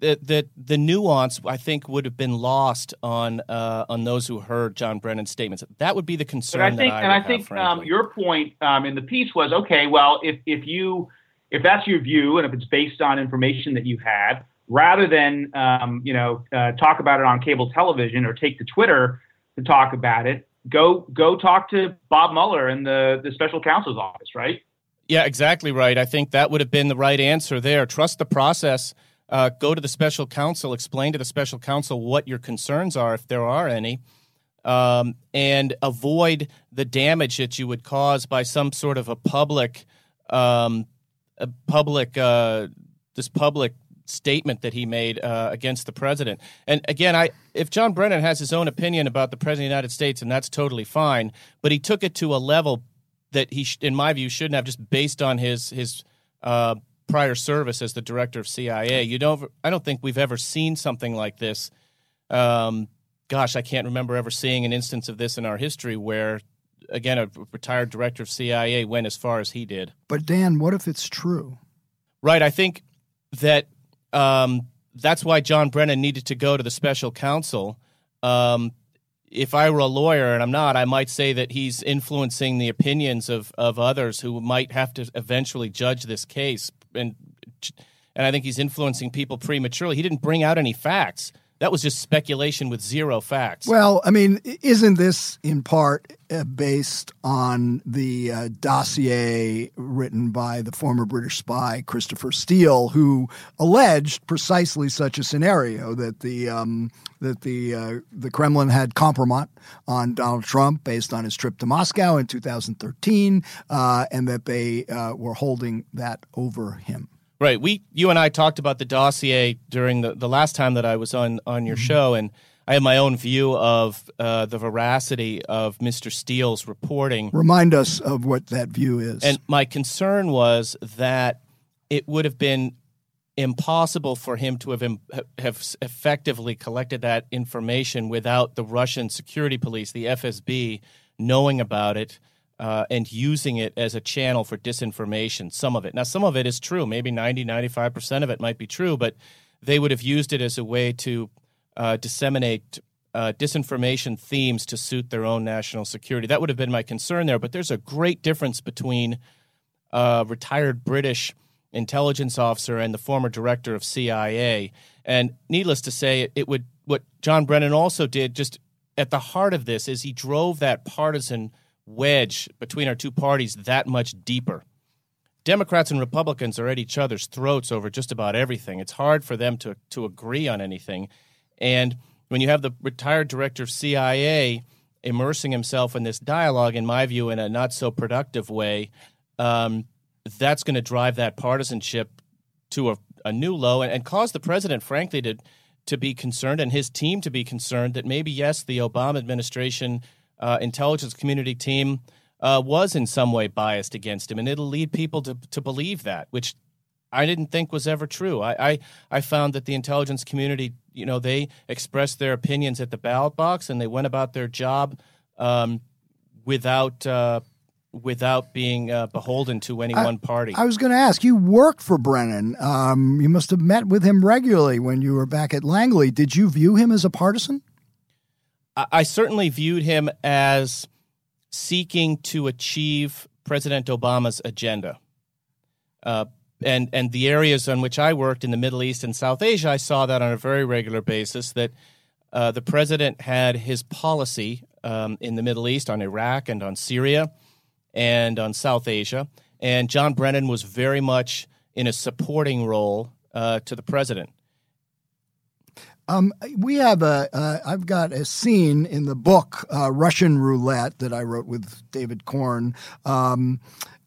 S10: that the, the nuance I think would have been lost on uh, on those who heard John Brennan's statements. That would be the concern.
S9: But I think,
S10: I
S9: and I think
S10: have,
S9: um, your point um, in the piece was okay. Well, if if you if that's your view and if it's based on information that you had, rather than um, you know uh, talk about it on cable television or take to Twitter to talk about it, go go talk to Bob Mueller in the the special counsel's office, right?
S10: Yeah, exactly right. I think that would have been the right answer there. Trust the process. Uh, go to the special counsel, explain to the special counsel what your concerns are, if there are any, um, and avoid the damage that you would cause by some sort of a public, um, a public, uh, this public statement that he made uh, against the president. And again, I if John Brennan has his own opinion about the president of the United States, and that's totally fine, but he took it to a level that he, sh- in my view, shouldn't have just based on his his uh, prior service as the director of CIA. You don't. I don't think we've ever seen something like this. Um, gosh, I can't remember ever seeing an instance of this in our history where, again, a retired director of CIA went as far as he did.
S1: But Dan, what if it's true?
S10: Right. I think that um, that's why John Brennan needed to go to the special counsel. Um, if I were a lawyer, and I'm not, I might say that he's influencing the opinions of, of others who might have to eventually judge this case. And, and I think he's influencing people prematurely. He didn't bring out any facts. That was just speculation with zero facts.
S1: Well, I mean, isn't this in part based on the uh, dossier written by the former British spy Christopher Steele, who alleged precisely such a scenario that the um, that the uh, the Kremlin had compromise on Donald Trump based on his trip to Moscow in 2013, uh, and that they uh, were holding that over him.
S10: Right. We, you and I talked about the dossier during the, the last time that I was on on your show, and I have my own view of uh, the veracity of Mr. Steele's reporting.
S1: Remind us of what that view is.
S10: And my concern was that it would have been impossible for him to have im- have effectively collected that information without the Russian security police, the FSB, knowing about it uh, and using it as a channel for disinformation. Some of it. Now, some of it is true. Maybe 90, 95% of it might be true, but they would have used it as a way to uh, disseminate uh, disinformation themes to suit their own national security. That would have been my concern there. But there's a great difference between a retired British intelligence officer and the former director of CIA. And needless to say, it would what John Brennan also did just at the heart of this is he drove that partisan wedge between our two parties that much deeper. Democrats and Republicans are at each other's throats over just about everything. It's hard for them to to agree on anything. And when you have the retired director of CIA immersing himself in this dialogue, in my view, in a not so productive way, um, that's going to drive that partisanship to a, a new low and, and, cause the president, frankly, to to be concerned and his team to be concerned that maybe yes, the Obama administration uh, intelligence community team uh, was in some way biased against him, and it'll lead people to to believe that, which I didn't think was ever true. I, I, I found that the intelligence community, you know, they expressed their opinions at the ballot box and they went about their job um, without uh, without being uh, beholden to any
S1: I,
S10: one party.
S1: I was going to ask. You worked for Brennan. Um, you must have met with him regularly when you were back at Langley. Did you view him as a partisan?
S10: I, I certainly viewed him as seeking to achieve President Obama's agenda. Uh, and and the areas on which I worked in the Middle East and South Asia, I saw that on a very regular basis. That uh, the president had his policy um, in the Middle East on Iraq and on Syria and on South Asia, and John Brennan was very much in a supporting role uh, to the president.
S1: Um, we have a. have got a scene in the book uh, Russian Roulette that I wrote with David Corn um,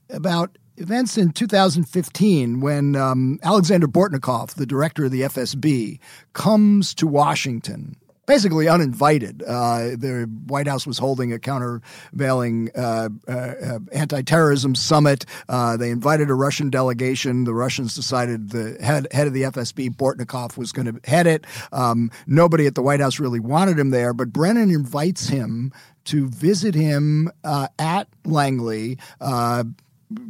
S1: about events in 2015 when um, Alexander Bortnikov, the director of the FSB, comes to Washington. Basically uninvited. Uh, the White House was holding a countervailing uh, uh, anti-terrorism summit. Uh, they invited a Russian delegation. The Russians decided the head, head of the FSB, Bortnikov, was going to head it. Um, nobody at the White House really wanted him there, but Brennan invites him to visit him uh, at Langley. Uh,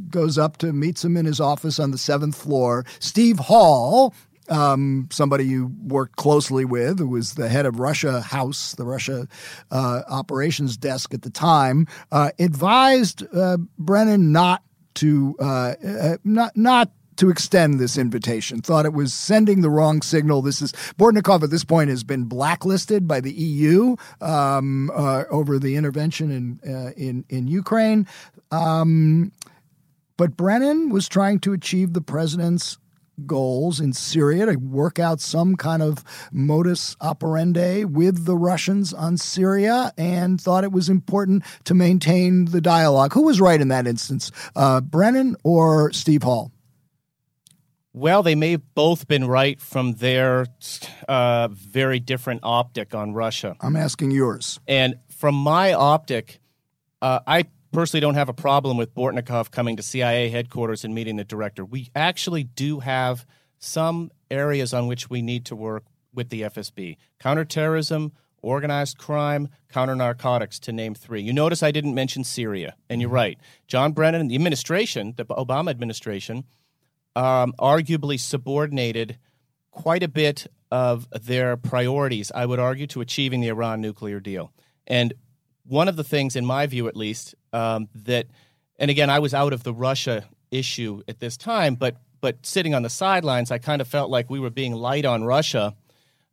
S1: goes up to meets him in his office on the seventh floor. Steve Hall, um, somebody you worked closely with, who was the head of Russia House, the Russia uh, operations desk at the time, uh, advised uh, Brennan not to uh, uh, not not to extend this invitation. Thought it was sending the wrong signal. This is Bortnikov at this point has been blacklisted by the EU um, uh, over the intervention in uh, in in Ukraine. Um, but Brennan was trying to achieve the president's goals in Syria to work out some kind of modus operandi with the Russians on Syria and thought it was important to maintain the dialogue. Who was right in that instance, uh, Brennan or Steve Hall?
S10: Well, they may have both been right from their uh, very different optic on Russia.
S1: I'm asking yours.
S10: And from my optic, uh, I personally don't have a problem with Bortnikov coming to CIA headquarters and meeting the director. We actually do have some areas on which we need to work with the FSB counterterrorism, organized crime, counter narcotics, to name three. You notice I didn't mention Syria, and you're right. John Brennan and the administration, the Obama administration, um, arguably subordinated quite a bit of their priorities, I would argue, to achieving the Iran nuclear deal. And one of the things, in my view at least, um, that, and again, I was out of the Russia issue at this time, but but sitting on the sidelines, I kind of felt like we were being light on Russia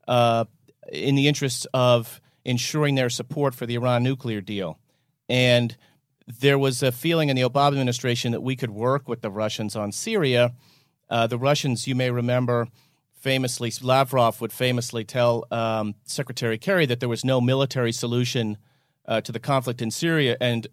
S10: uh, in the interests of ensuring their support for the Iran nuclear deal. And there was a feeling in the Obama administration that we could work with the Russians on Syria. Uh, the Russians, you may remember, famously, Lavrov would famously tell um, Secretary Kerry that there was no military solution uh, to the conflict in Syria. And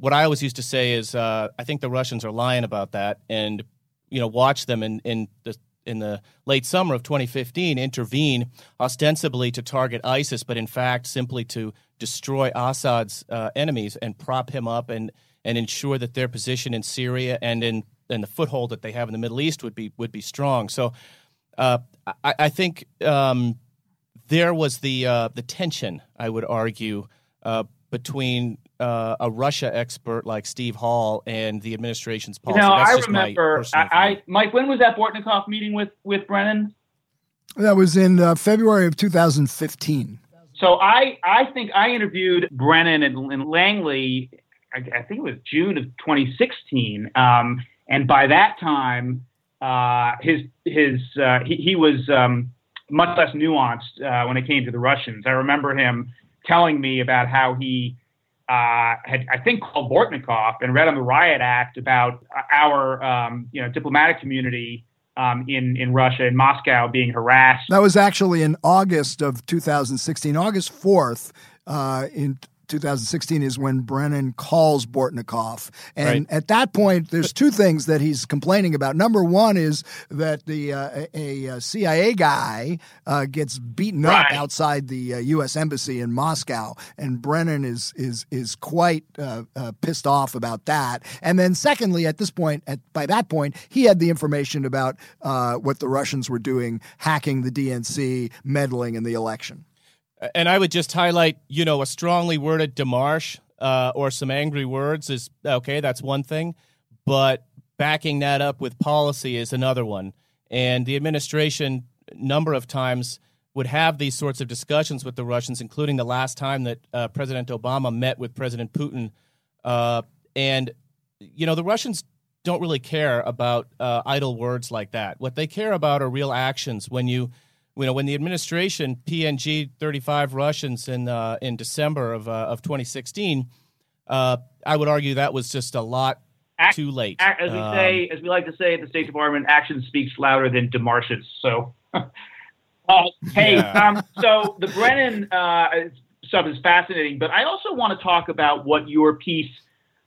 S10: what I always used to say is, uh, I think the Russians are lying about that, and you know, watch them in in the in the late summer of 2015 intervene ostensibly to target ISIS, but in fact simply to destroy Assad's uh, enemies and prop him up and and ensure that their position in Syria and in and the foothold that they have in the Middle East would be would be strong. So uh, I, I, think um, there was the uh, the tension. I would argue uh, between uh, a Russia expert like Steve Hall and the administration's policy.
S9: Now, I remember, I, I, Mike, when was that Bortnikov meeting with, with Brennan?
S1: That was in uh, February of 2015.
S9: so I I think I interviewed Brennan and, and Langley. I, I, think it was June of 2016, um, and by that time, uh, his his uh, he, he, was um, much less nuanced uh, when it came to the Russians. I remember him telling me about how he uh, had, I think, called Bortnikov and read on the Riot Act about our, um, you know, diplomatic community um, in in Russia in Moscow being harassed.
S1: That was actually in August of 2016, August 4th. Uh, in 2016 is when Brennan calls Bortnikov. And right. at that point, there's two things that he's complaining about. Number one is that the uh, a, a, CIA guy uh, gets beaten right. up outside the uh, U.S. embassy in Moscow, and Brennan is is is quite uh, uh, pissed off about that. And then secondly, at this point, at by that point, he had the information about uh, what the Russians were doing, hacking the DNC, meddling in the election.
S10: And I would just highlight, you know, a strongly worded demarche uh, or some angry words is okay. That's one thing, but backing that up with policy is another one. And the administration, number of times, would have these sorts of discussions with the Russians, including the last time that uh, President Obama met with President Putin. Uh, and you know, the Russians don't really care about uh, idle words like that. What they care about are real actions. When you you know, when the administration PNG 35 Russians in uh, in December of uh, of 2016, uh, I would argue that was just a lot Act, too late.
S9: As we um, say, as we like to say at the State Department, action speaks louder than demarches. So, uh, hey, yeah. um, so the Brennan uh, stuff is fascinating, but I also want to talk about what your piece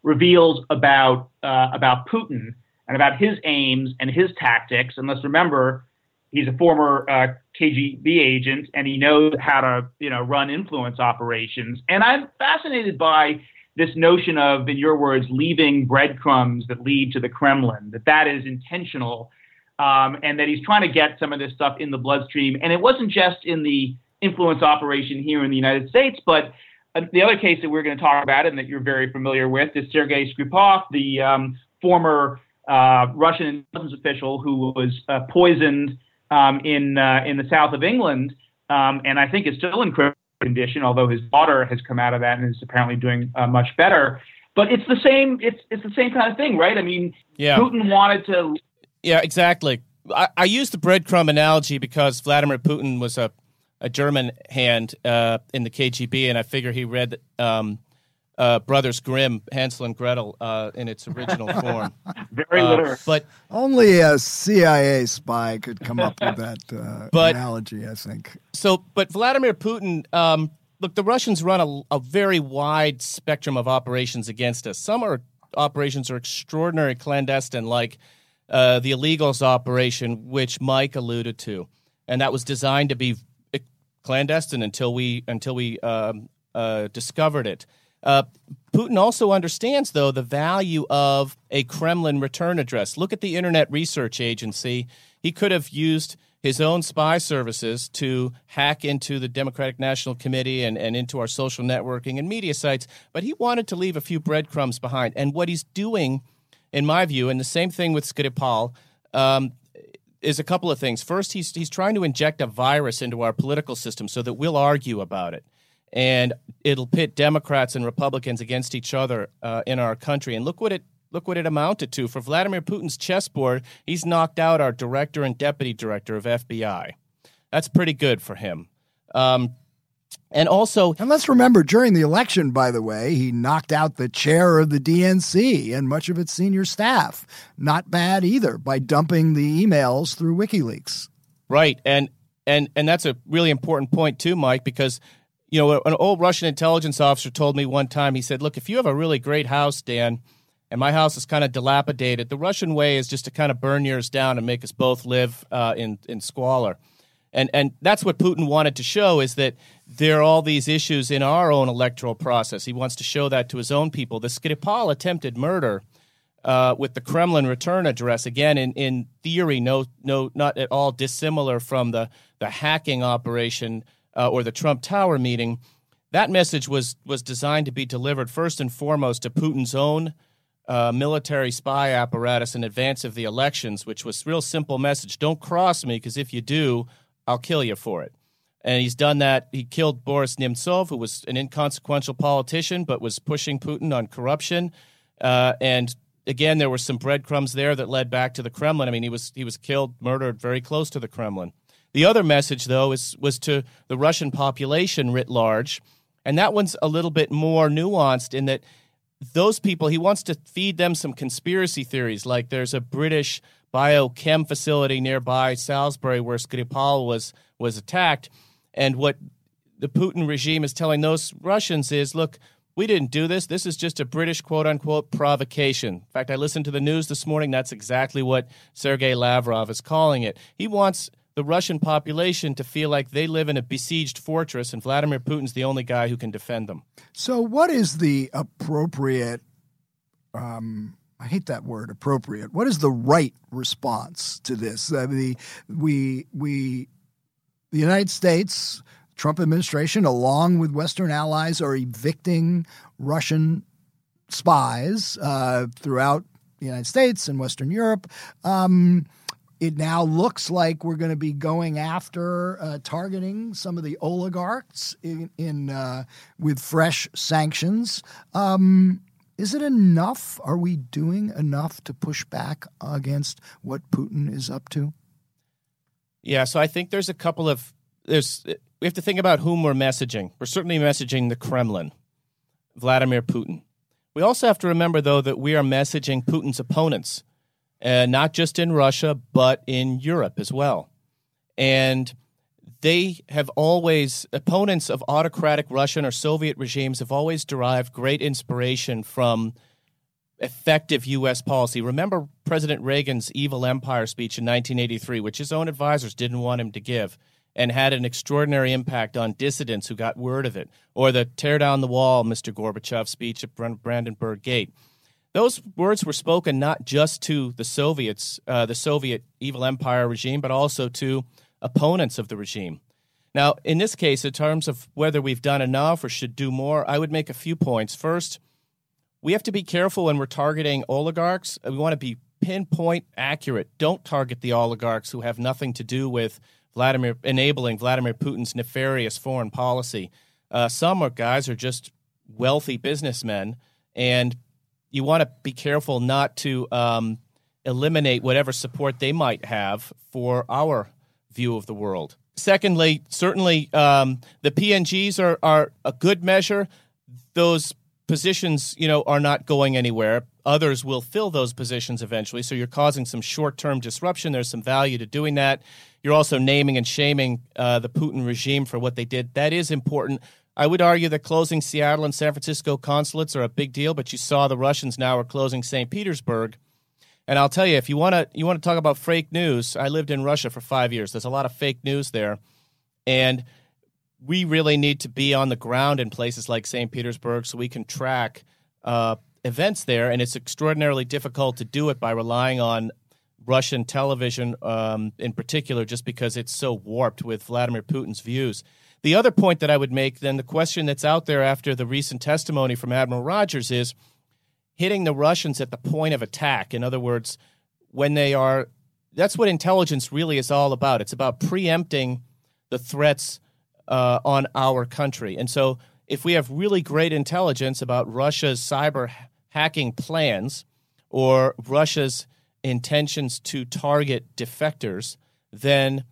S9: reveals about uh, about Putin and about his aims and his tactics. And let's remember he's a former uh, KGB agent and he knows how to you know run influence operations. And I'm fascinated by this notion of, in your words, leaving breadcrumbs that lead to the Kremlin. That that is intentional, um, and that he's trying to get some of this stuff in the bloodstream. And it wasn't just in the influence operation here in the United States, but uh, the other case that we're going to talk about and that you're very familiar with is Sergei Skripal, the um, former uh, Russian intelligence official who was uh, poisoned um, in uh, in the south of England, um, and I think is still in critical condition. Although his daughter has come out of that and is apparently doing uh, much better. But it's the same. It's it's the same kind of thing, right? I mean, yeah. Putin wanted to.
S10: Yeah, exactly. I, I use the breadcrumb analogy because Vladimir Putin was a a German hand uh, in the KGB, and I figure he read um, uh, Brothers Grimm, Hansel and Gretel, uh, in its original form.
S9: Very uh, literate.
S10: But
S1: only a CIA spy could come up with that uh, but, analogy, I think.
S10: So, but Vladimir Putin, um, look, the Russians run a, a, very wide spectrum of operations against us. Some are operations are extraordinary clandestine, like uh, the illegals operation, which Mike alluded to, and that was designed to be clandestine until we until we um, uh, discovered it. Uh, Putin also understands, though, the value of a Kremlin return address. Look at the Internet Research Agency. He could have used his own spy services to hack into the Democratic National Committee and, and into our social networking and media sites, but he wanted to leave a few breadcrumbs behind. And what he's doing, in my view, and the same thing with Skripal, um, is a couple of things. First, he's, he's trying to inject a virus into our political system so that we'll argue about it and it'll pit Democrats and Republicans against each other uh, in our country. And look what it look what it amounted to for Vladimir Putin's chessboard. He's knocked out our director and deputy director of FBI. That's pretty good for him. Um, and also,
S1: and let's remember during the election, by the way, he knocked out the chair of the DNC and much of its senior staff. Not bad either by dumping the emails through WikiLeaks.
S10: Right, and and and that's a really important point too, Mike, because you know, an old Russian intelligence officer told me one time, he said, Look, if you have a really great house, Dan, and my house is kind of dilapidated, the Russian way is just to kind of burn yours down and make us both live uh, in, in squalor. And, and that's what Putin wanted to show is that there are all these issues in our own electoral process. He wants to show that to his own people. The Skripal attempted murder uh, with the Kremlin return address, again, in, in theory, no, no, not at all dissimilar from the, the hacking operation uh, or the Trump Tower meeting, that message was was designed to be delivered first and foremost to Putin's own uh, military spy apparatus in advance of the elections, which was real simple message: don't cross me because if you do, I'll kill you for it. And he's done that. He killed Boris Nemtsov, who was an inconsequential politician, but was pushing Putin on corruption. Uh, and again, there were some breadcrumbs there that led back to the Kremlin. I mean, he was he was killed, murdered very close to the Kremlin. The other message, though, is was to the Russian population writ large, and that one's a little bit more nuanced in that those people he wants to feed them some conspiracy theories, like there's a British biochem facility nearby Salisbury where Skripal was was attacked, and what the Putin regime is telling those Russians is, look, we didn't do this. This is just a British quote unquote provocation. In fact, I listened to the news this morning. That's exactly what Sergei Lavrov is calling it. He wants the Russian population to feel like they live in a besieged fortress and Vladimir Putin's the only guy who can defend them.
S1: So, what is the appropriate, um, I hate that word, appropriate. What is the right response to this? I mean, we, we, the United States Trump administration, along with Western allies, are evicting Russian spies uh, throughout the United States and Western Europe. Um, it now looks like we're going to be going after uh, targeting some of the oligarchs in, in uh, with fresh sanctions. Um, is it enough? Are we doing enough to push back against what Putin is up to?
S10: Yeah, so I think there's a couple of there's we have to think about whom we're messaging. We're certainly messaging the Kremlin, Vladimir Putin. We also have to remember, though, that we are messaging Putin's opponents, uh, not just in Russia, but in Europe as well. And they have always, opponents of autocratic Russian or Soviet regimes have always derived great inspiration from effective U.S. policy. Remember President Reagan's evil empire speech in 1983, which his own advisors didn't want him to give and had an extraordinary impact on dissidents who got word of it, or the tear down the wall, Mr. Gorbachev speech at Brandenburg Gate. Those words were spoken not just to the Soviets, uh, the Soviet evil empire regime, but also to opponents of the regime. Now, in this case, in terms of whether we've done enough or should do more, I would make a few points. First, we have to be careful when we're targeting oligarchs. We want to be pinpoint accurate. Don't target the oligarchs who have nothing to do with Vladimir enabling Vladimir Putin's nefarious foreign policy. Uh, some guys are just wealthy businessmen, and you want to be careful not to um, eliminate whatever support they might have for our view of the world. Secondly, certainly um, the PNGs are, are a good measure. Those positions, you know, are not going anywhere. Others will fill those positions eventually. So you're causing some short-term disruption. There's some value to doing that. You're also naming and shaming uh, the Putin regime for what they did. That is important. I would argue that closing Seattle and San Francisco consulates are a big deal, but you saw the Russians now are closing St. Petersburg. And I'll tell you, if you want to you want to talk about fake news, I lived in Russia for five years. There's a lot of fake news there, and we really need to be on the ground in places like St. Petersburg so we can track uh, events there. And it's extraordinarily difficult to do it by relying on Russian television um, in particular, just because it's so warped with Vladimir Putin's views. The other point that I would make, then, the question that's out there after the recent testimony from Admiral Rogers is hitting the Russians at the point of attack. In other words, when they are, that's what intelligence really is all about. It's about preempting the threats uh, on our country. And so, if we have really great intelligence about Russia's cyber hacking plans or Russia's intentions to target defectors, then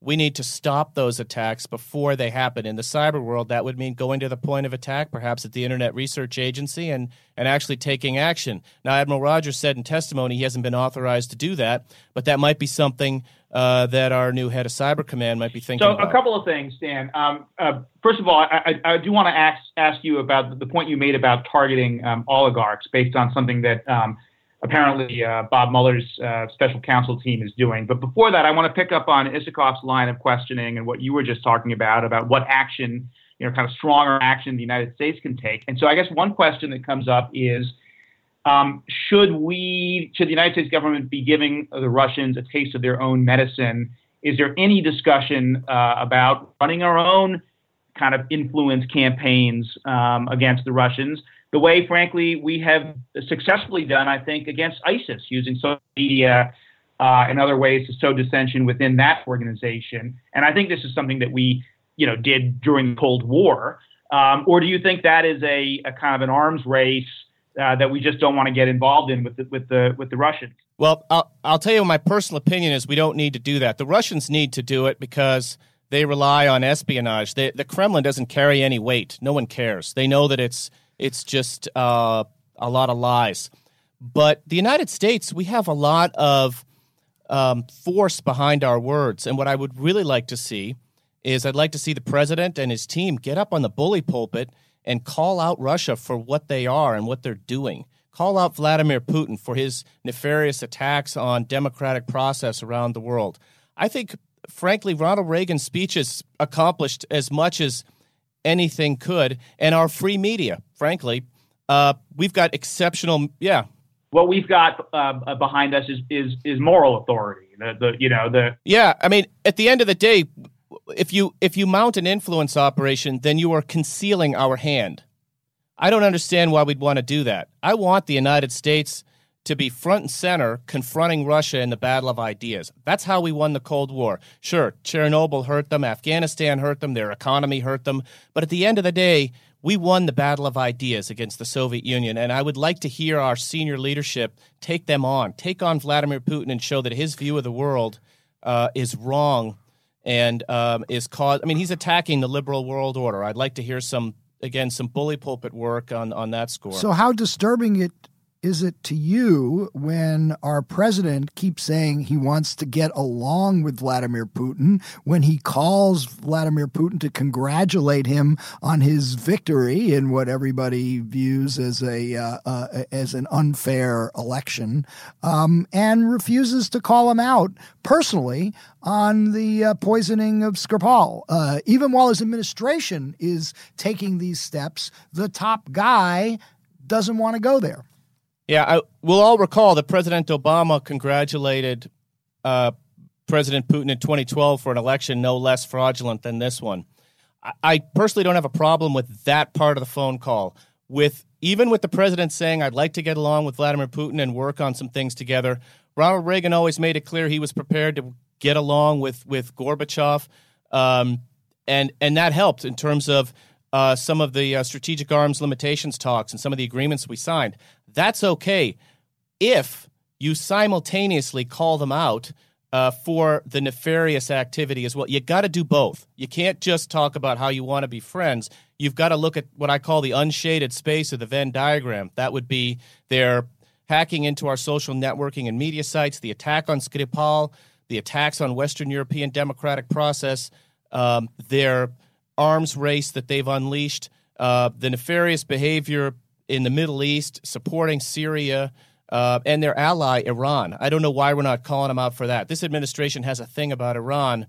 S10: we need to stop those attacks before they happen. In the cyber world, that would mean going to the point of attack, perhaps at the Internet Research Agency, and, and actually taking action. Now, Admiral Rogers said in testimony he hasn't been authorized to do that, but that might be something uh, that our new head of Cyber Command might be thinking
S9: so
S10: about.
S9: a couple of things, Dan. Um, uh, first of all, I, I, I do want to ask, ask you about the point you made about targeting um, oligarchs based on something that um, – apparently uh, Bob Mueller's uh, special counsel team is doing. But before that, I want to pick up on Isikoff's line of questioning and what you were just talking about about what action, you know, kind of stronger action the United States can take. And so I guess one question that comes up is. Um, should we, should the United States government be giving the Russians a taste of their own medicine? Is there any discussion uh, about running our own kind of influence campaigns um, against the Russians? The way, frankly, we have successfully done, I think, against ISIS using social media uh, and other ways to sow dissension within that organization. And I think this is something that we you know, did during the Cold War? Um, or do you think that is a, a kind of an arms race uh, that we just don't want to get involved in with the, with the with the Russians?
S10: Well, I'll, I'll tell you my personal opinion is we don't need to do that. The Russians need to do it because they rely on espionage. They, the Kremlin doesn't carry any weight. No one cares. They know that it's it's just uh, a lot of lies. But the United States, we have a lot of um, force behind our words. And what I would really like to see is I'd like to see the president and his team get up on the bully pulpit and call out Russia for what they are and what they're doing. Call out Vladimir Putin for his nefarious attacks on democratic process around the world. I think, frankly, Ronald Reagan's speeches accomplished as much as anything could, and our free media, frankly, uh, we've got exceptional, yeah,
S9: what we've got uh, behind us is is is moral authority. The, the you know the
S10: yeah. I mean, at the end of the day, if you if you mount an influence operation, then you are concealing our hand. I don't understand why we'd want to do that. I want the United States to be front and center confronting Russia in the battle of ideas. That's how we won the Cold War. Sure, Chernobyl hurt them, Afghanistan hurt them, their economy hurt them, but at the end of the day, we won the battle of ideas against the Soviet Union, and I would like to hear our senior leadership take them on, take on Vladimir Putin, and show that his view of the world uh, is wrong and um, is cause. I mean, he's attacking the liberal world order. I'd like to hear some again some bully pulpit work on on that score.
S1: So, how disturbing it is it to you when our president keeps saying he wants to get along with Vladimir Putin when he calls Vladimir Putin to congratulate him on his victory in what everybody views as a uh, uh, as an unfair election um, and refuses to call him out personally on the uh, poisoning of Skripal. Uh, even while his administration is taking these steps, the top guy doesn't want to go there.
S10: Yeah, I, we'll all recall that President Obama congratulated uh, President Putin in 2012 for an election no less fraudulent than this one. I, I personally don't have a problem with that part of the phone call. With even with the president saying, "I'd like to get along with Vladimir Putin and work on some things together," Ronald Reagan always made it clear he was prepared to get along with with Gorbachev, um, and and that helped in terms of uh, some of the uh, strategic arms limitations talks and some of the agreements we signed. That's okay if you simultaneously call them out uh, for the nefarious activity as well. You got to do both. You can't just talk about how you want to be friends. You've got to look at what I call the unshaded space of the Venn diagram. That would be their hacking into our social networking and media sites, the attack on Skripal, the attacks on Western European democratic process, um, their arms race that they've unleashed, uh, the nefarious behavior in the Middle East, supporting Syria. Uh, and their ally, Iran. I don't know why we're not calling them out for that. This administration has a thing about Iran.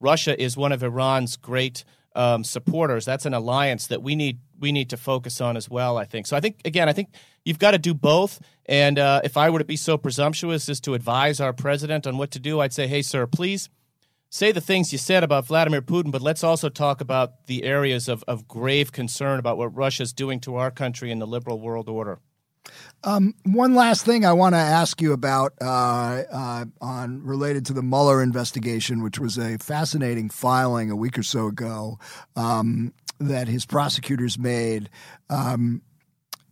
S10: Russia is one of Iran's great um, supporters. That's an alliance that we need we need to focus on as well. I think so. I think again, I think you've got to do both. And uh, if I were to be so presumptuous as to advise our president on what to do, I'd say, hey, sir, please say the things you said about Vladimir Putin, but let's also talk about the areas of, of grave concern about what Russia's doing to our country and the liberal world order.
S1: Um, one last thing I want to ask you about uh, uh, on related to the Mueller investigation, which was a fascinating filing a week or so ago um, that his prosecutors made. Um,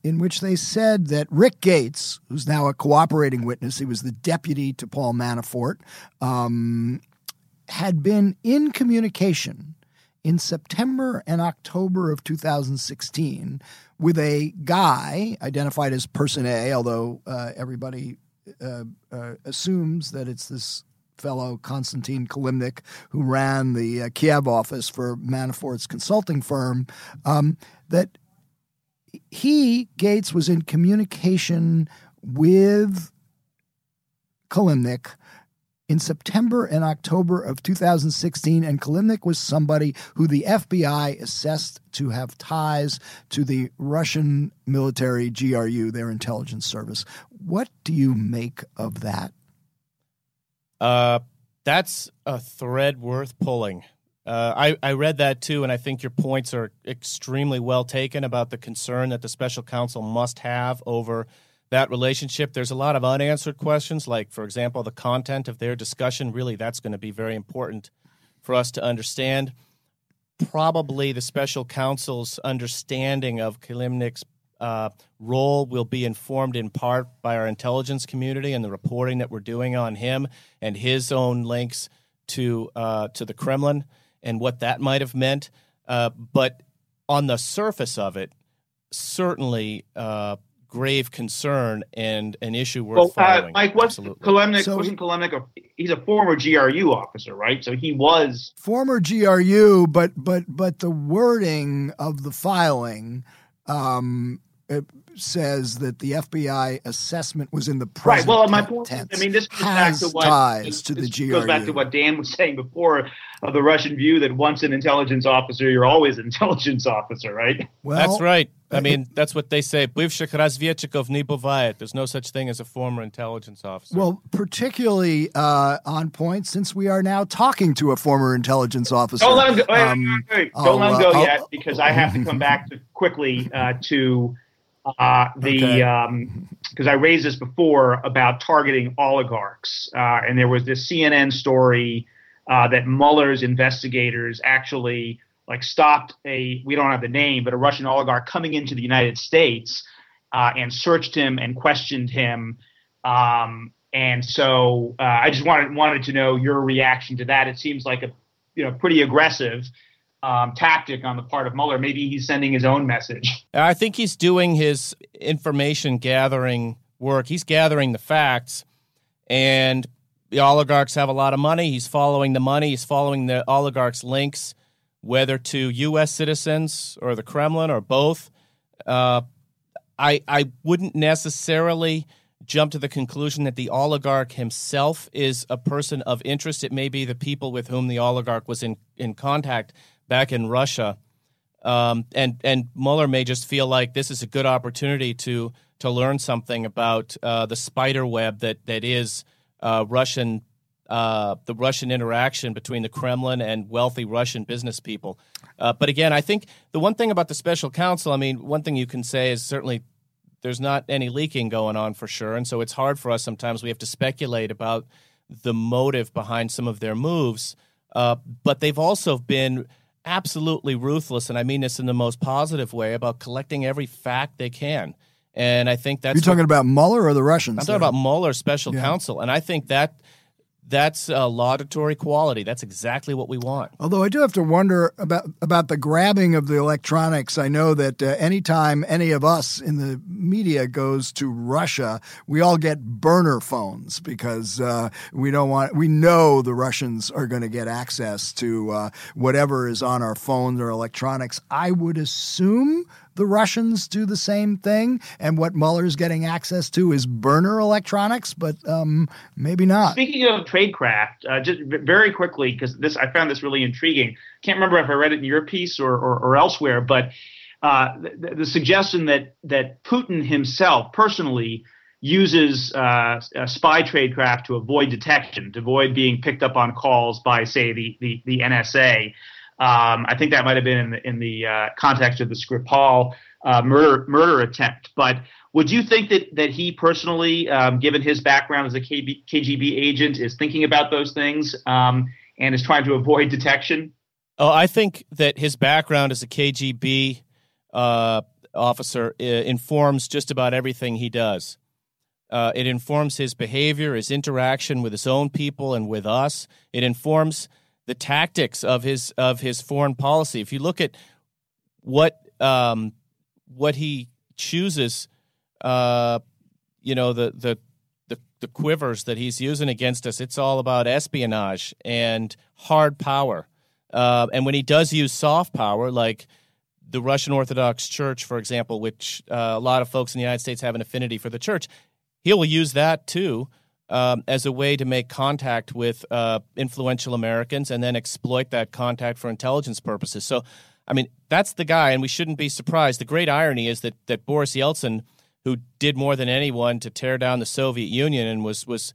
S1: in which they said that Rick Gates, who's now a cooperating witness, he was the deputy to Paul Manafort, um, had been in communication in September and October of 2016 with a guy identified as Person A, although uh, everybody uh, uh, assumes that it's this fellow Konstantin Kilimnik who ran the uh, Kiev office for Manafort's consulting firm. Um, that he Gates was in communication with Kilimnik in September and October of 2016, and Kilimnik was somebody who the FBI assessed to have ties to the Russian military GRU, their intelligence service. What do you make of that?
S10: Uh, that's a thread worth pulling. Uh, I, I read that too, and I think your points are extremely well taken about the concern that the special counsel must have over that relationship. There's a lot of unanswered questions, like, for example, the content of their discussion. Really, that's going to be very important for us to understand. probably the special counsel's understanding of Kilimnik's uh, role will be informed in part by our intelligence community and the reporting that we're doing on him and his own links to uh, to the Kremlin and what that might have meant. Uh, but on the surface of it, certainly uh, grave concern and an issue worth well, uh.
S9: Mike, what's Kilimnik? So wasn't Kilimnik a, he's a former GRU officer, right? So he was
S1: former GRU, but but but the wording of the filing um, it says that the FBI assessment was in the present
S9: right. Well, my point.
S1: Tense.
S9: I mean, this
S1: goes back to what ties to the GRU.
S9: goes back to what Dan was saying before of the Russian view that once an intelligence officer, you're always an intelligence officer, right?
S10: Well, that's right. I mean, that's what they say. Бывших разведчиков не бывает. There's no such thing as a former intelligence officer.
S1: Well, particularly uh, on point since we are now talking to a former intelligence officer.
S9: Don't let him go, um, wait, wait, wait. Don't let him go uh, yet because I have to come back to, quickly uh, to uh, the because okay. um, I raised this before about targeting oligarchs, uh, and there was this CNN story uh, that Mueller's investigators actually like stopped a we don't have the name, but a Russian oligarch coming into the United States uh, and searched him and questioned him. Um, and so uh, I just wanted wanted to know your reaction to that. It seems like a you know pretty aggressive um, tactic on the part of Mueller. Maybe he's sending his own message.
S10: I think he's doing his information gathering work. He's gathering the facts, and the oligarchs have a lot of money. He's following the money. He's following the oligarchs' links, whether to U.S. citizens or the Kremlin or both. Uh, I I wouldn't necessarily jump to the conclusion that the oligarch himself is a person of interest. It may be the people with whom the oligarch was in, in contact back in Russia. Um, and and Mueller may just feel like this is a good opportunity to to learn something about uh, the spider web that that is uh, Russian uh, the Russian interaction between the Kremlin and wealthy Russian business people. Uh, but again, I think the one thing about the special counsel, I mean, one thing you can say is certainly there's not any leaking going on for sure, and so it's hard for us sometimes. We have to speculate about the motive behind some of their moves, uh, but they've also been absolutely ruthless, and I mean this in the most positive way, about collecting every fact they can. And I think that's.
S1: You're talking what, about Mueller or the Russians?
S10: I'm talking about Mueller, special yeah. counsel. And I think that that's a laudatory quality. That's exactly what we want.
S1: Although I do have to wonder about about the grabbing of the electronics. I know that uh, anytime any of us in the media goes to Russia, we all get burner phones because uh, we don't want. We know the Russians are going to get access to uh, whatever is on our phones or electronics. I would assume the Russians do the same thing, and what Mueller's getting access to is burner electronics, but um, maybe not.
S9: Speaking of tradecraft, uh, just very quickly, because this I found this really intriguing. Can't remember if I read it in your piece or, or, or elsewhere, but uh, the, the, suggestion that that Putin himself personally uses uh, spy tradecraft to avoid detection, to avoid being picked up on calls by, say, the the, the NSA. Um, I think that might have been in the, in the uh, context of the Skripal uh, murder murder attempt. But would you think that that he personally, um, given his background as a KB, KGB agent, is thinking about those things um, and is trying to avoid detection?
S10: Oh, I think that his background as a KGB uh, officer uh, informs just about everything he does. Uh, it informs his behavior, his interaction with his own people and with us. It informs the tactics of his of his foreign policy. If you look at what um, what he chooses, uh, you know the, the the the quivers that he's using against us, it's all about espionage and hard power. Uh, and when he does use soft power, like the Russian Orthodox Church, for example, which uh, a lot of folks in the United States have an affinity for the church, he will use that too um, as a way to make contact with uh, influential Americans and then exploit that contact for intelligence purposes. So, I mean, that's the guy, and we shouldn't be surprised. The great irony is that that Boris Yeltsin, who did more than anyone to tear down the Soviet Union and was was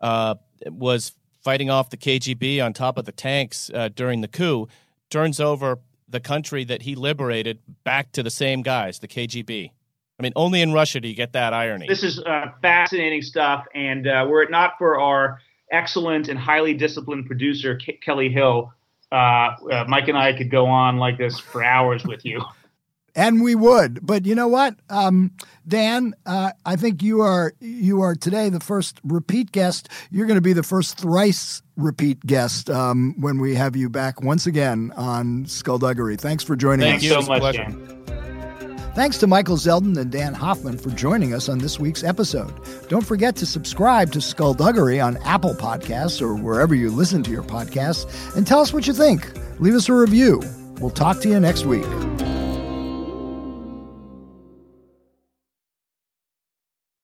S10: uh, was fighting off the KGB on top of the tanks uh, during the coup, turns over the country that he liberated back to the same guys, the KGB. I mean, only in Russia do you get that irony.
S9: This is uh, fascinating stuff, and uh, were it not for our excellent and highly disciplined producer Ke- Kelly Hill, uh, uh, Mike and I could go on like this for hours with you.
S1: And we would, but you know what, um, Dan? Uh, I think you are you are today the first repeat guest. You're going to be the first thrice repeat guest um, when we have you back once again on Skullduggery. Thanks for joining
S10: Thank
S1: us.
S10: you.
S9: so much. Dan.
S1: Thanks to Michael Zeldin and Dan Hoffman for joining us on this week's episode. Don't forget to subscribe to Skullduggery on Apple Podcasts or wherever you listen to your podcasts and tell us what you think. Leave us a review. We'll talk to you next week.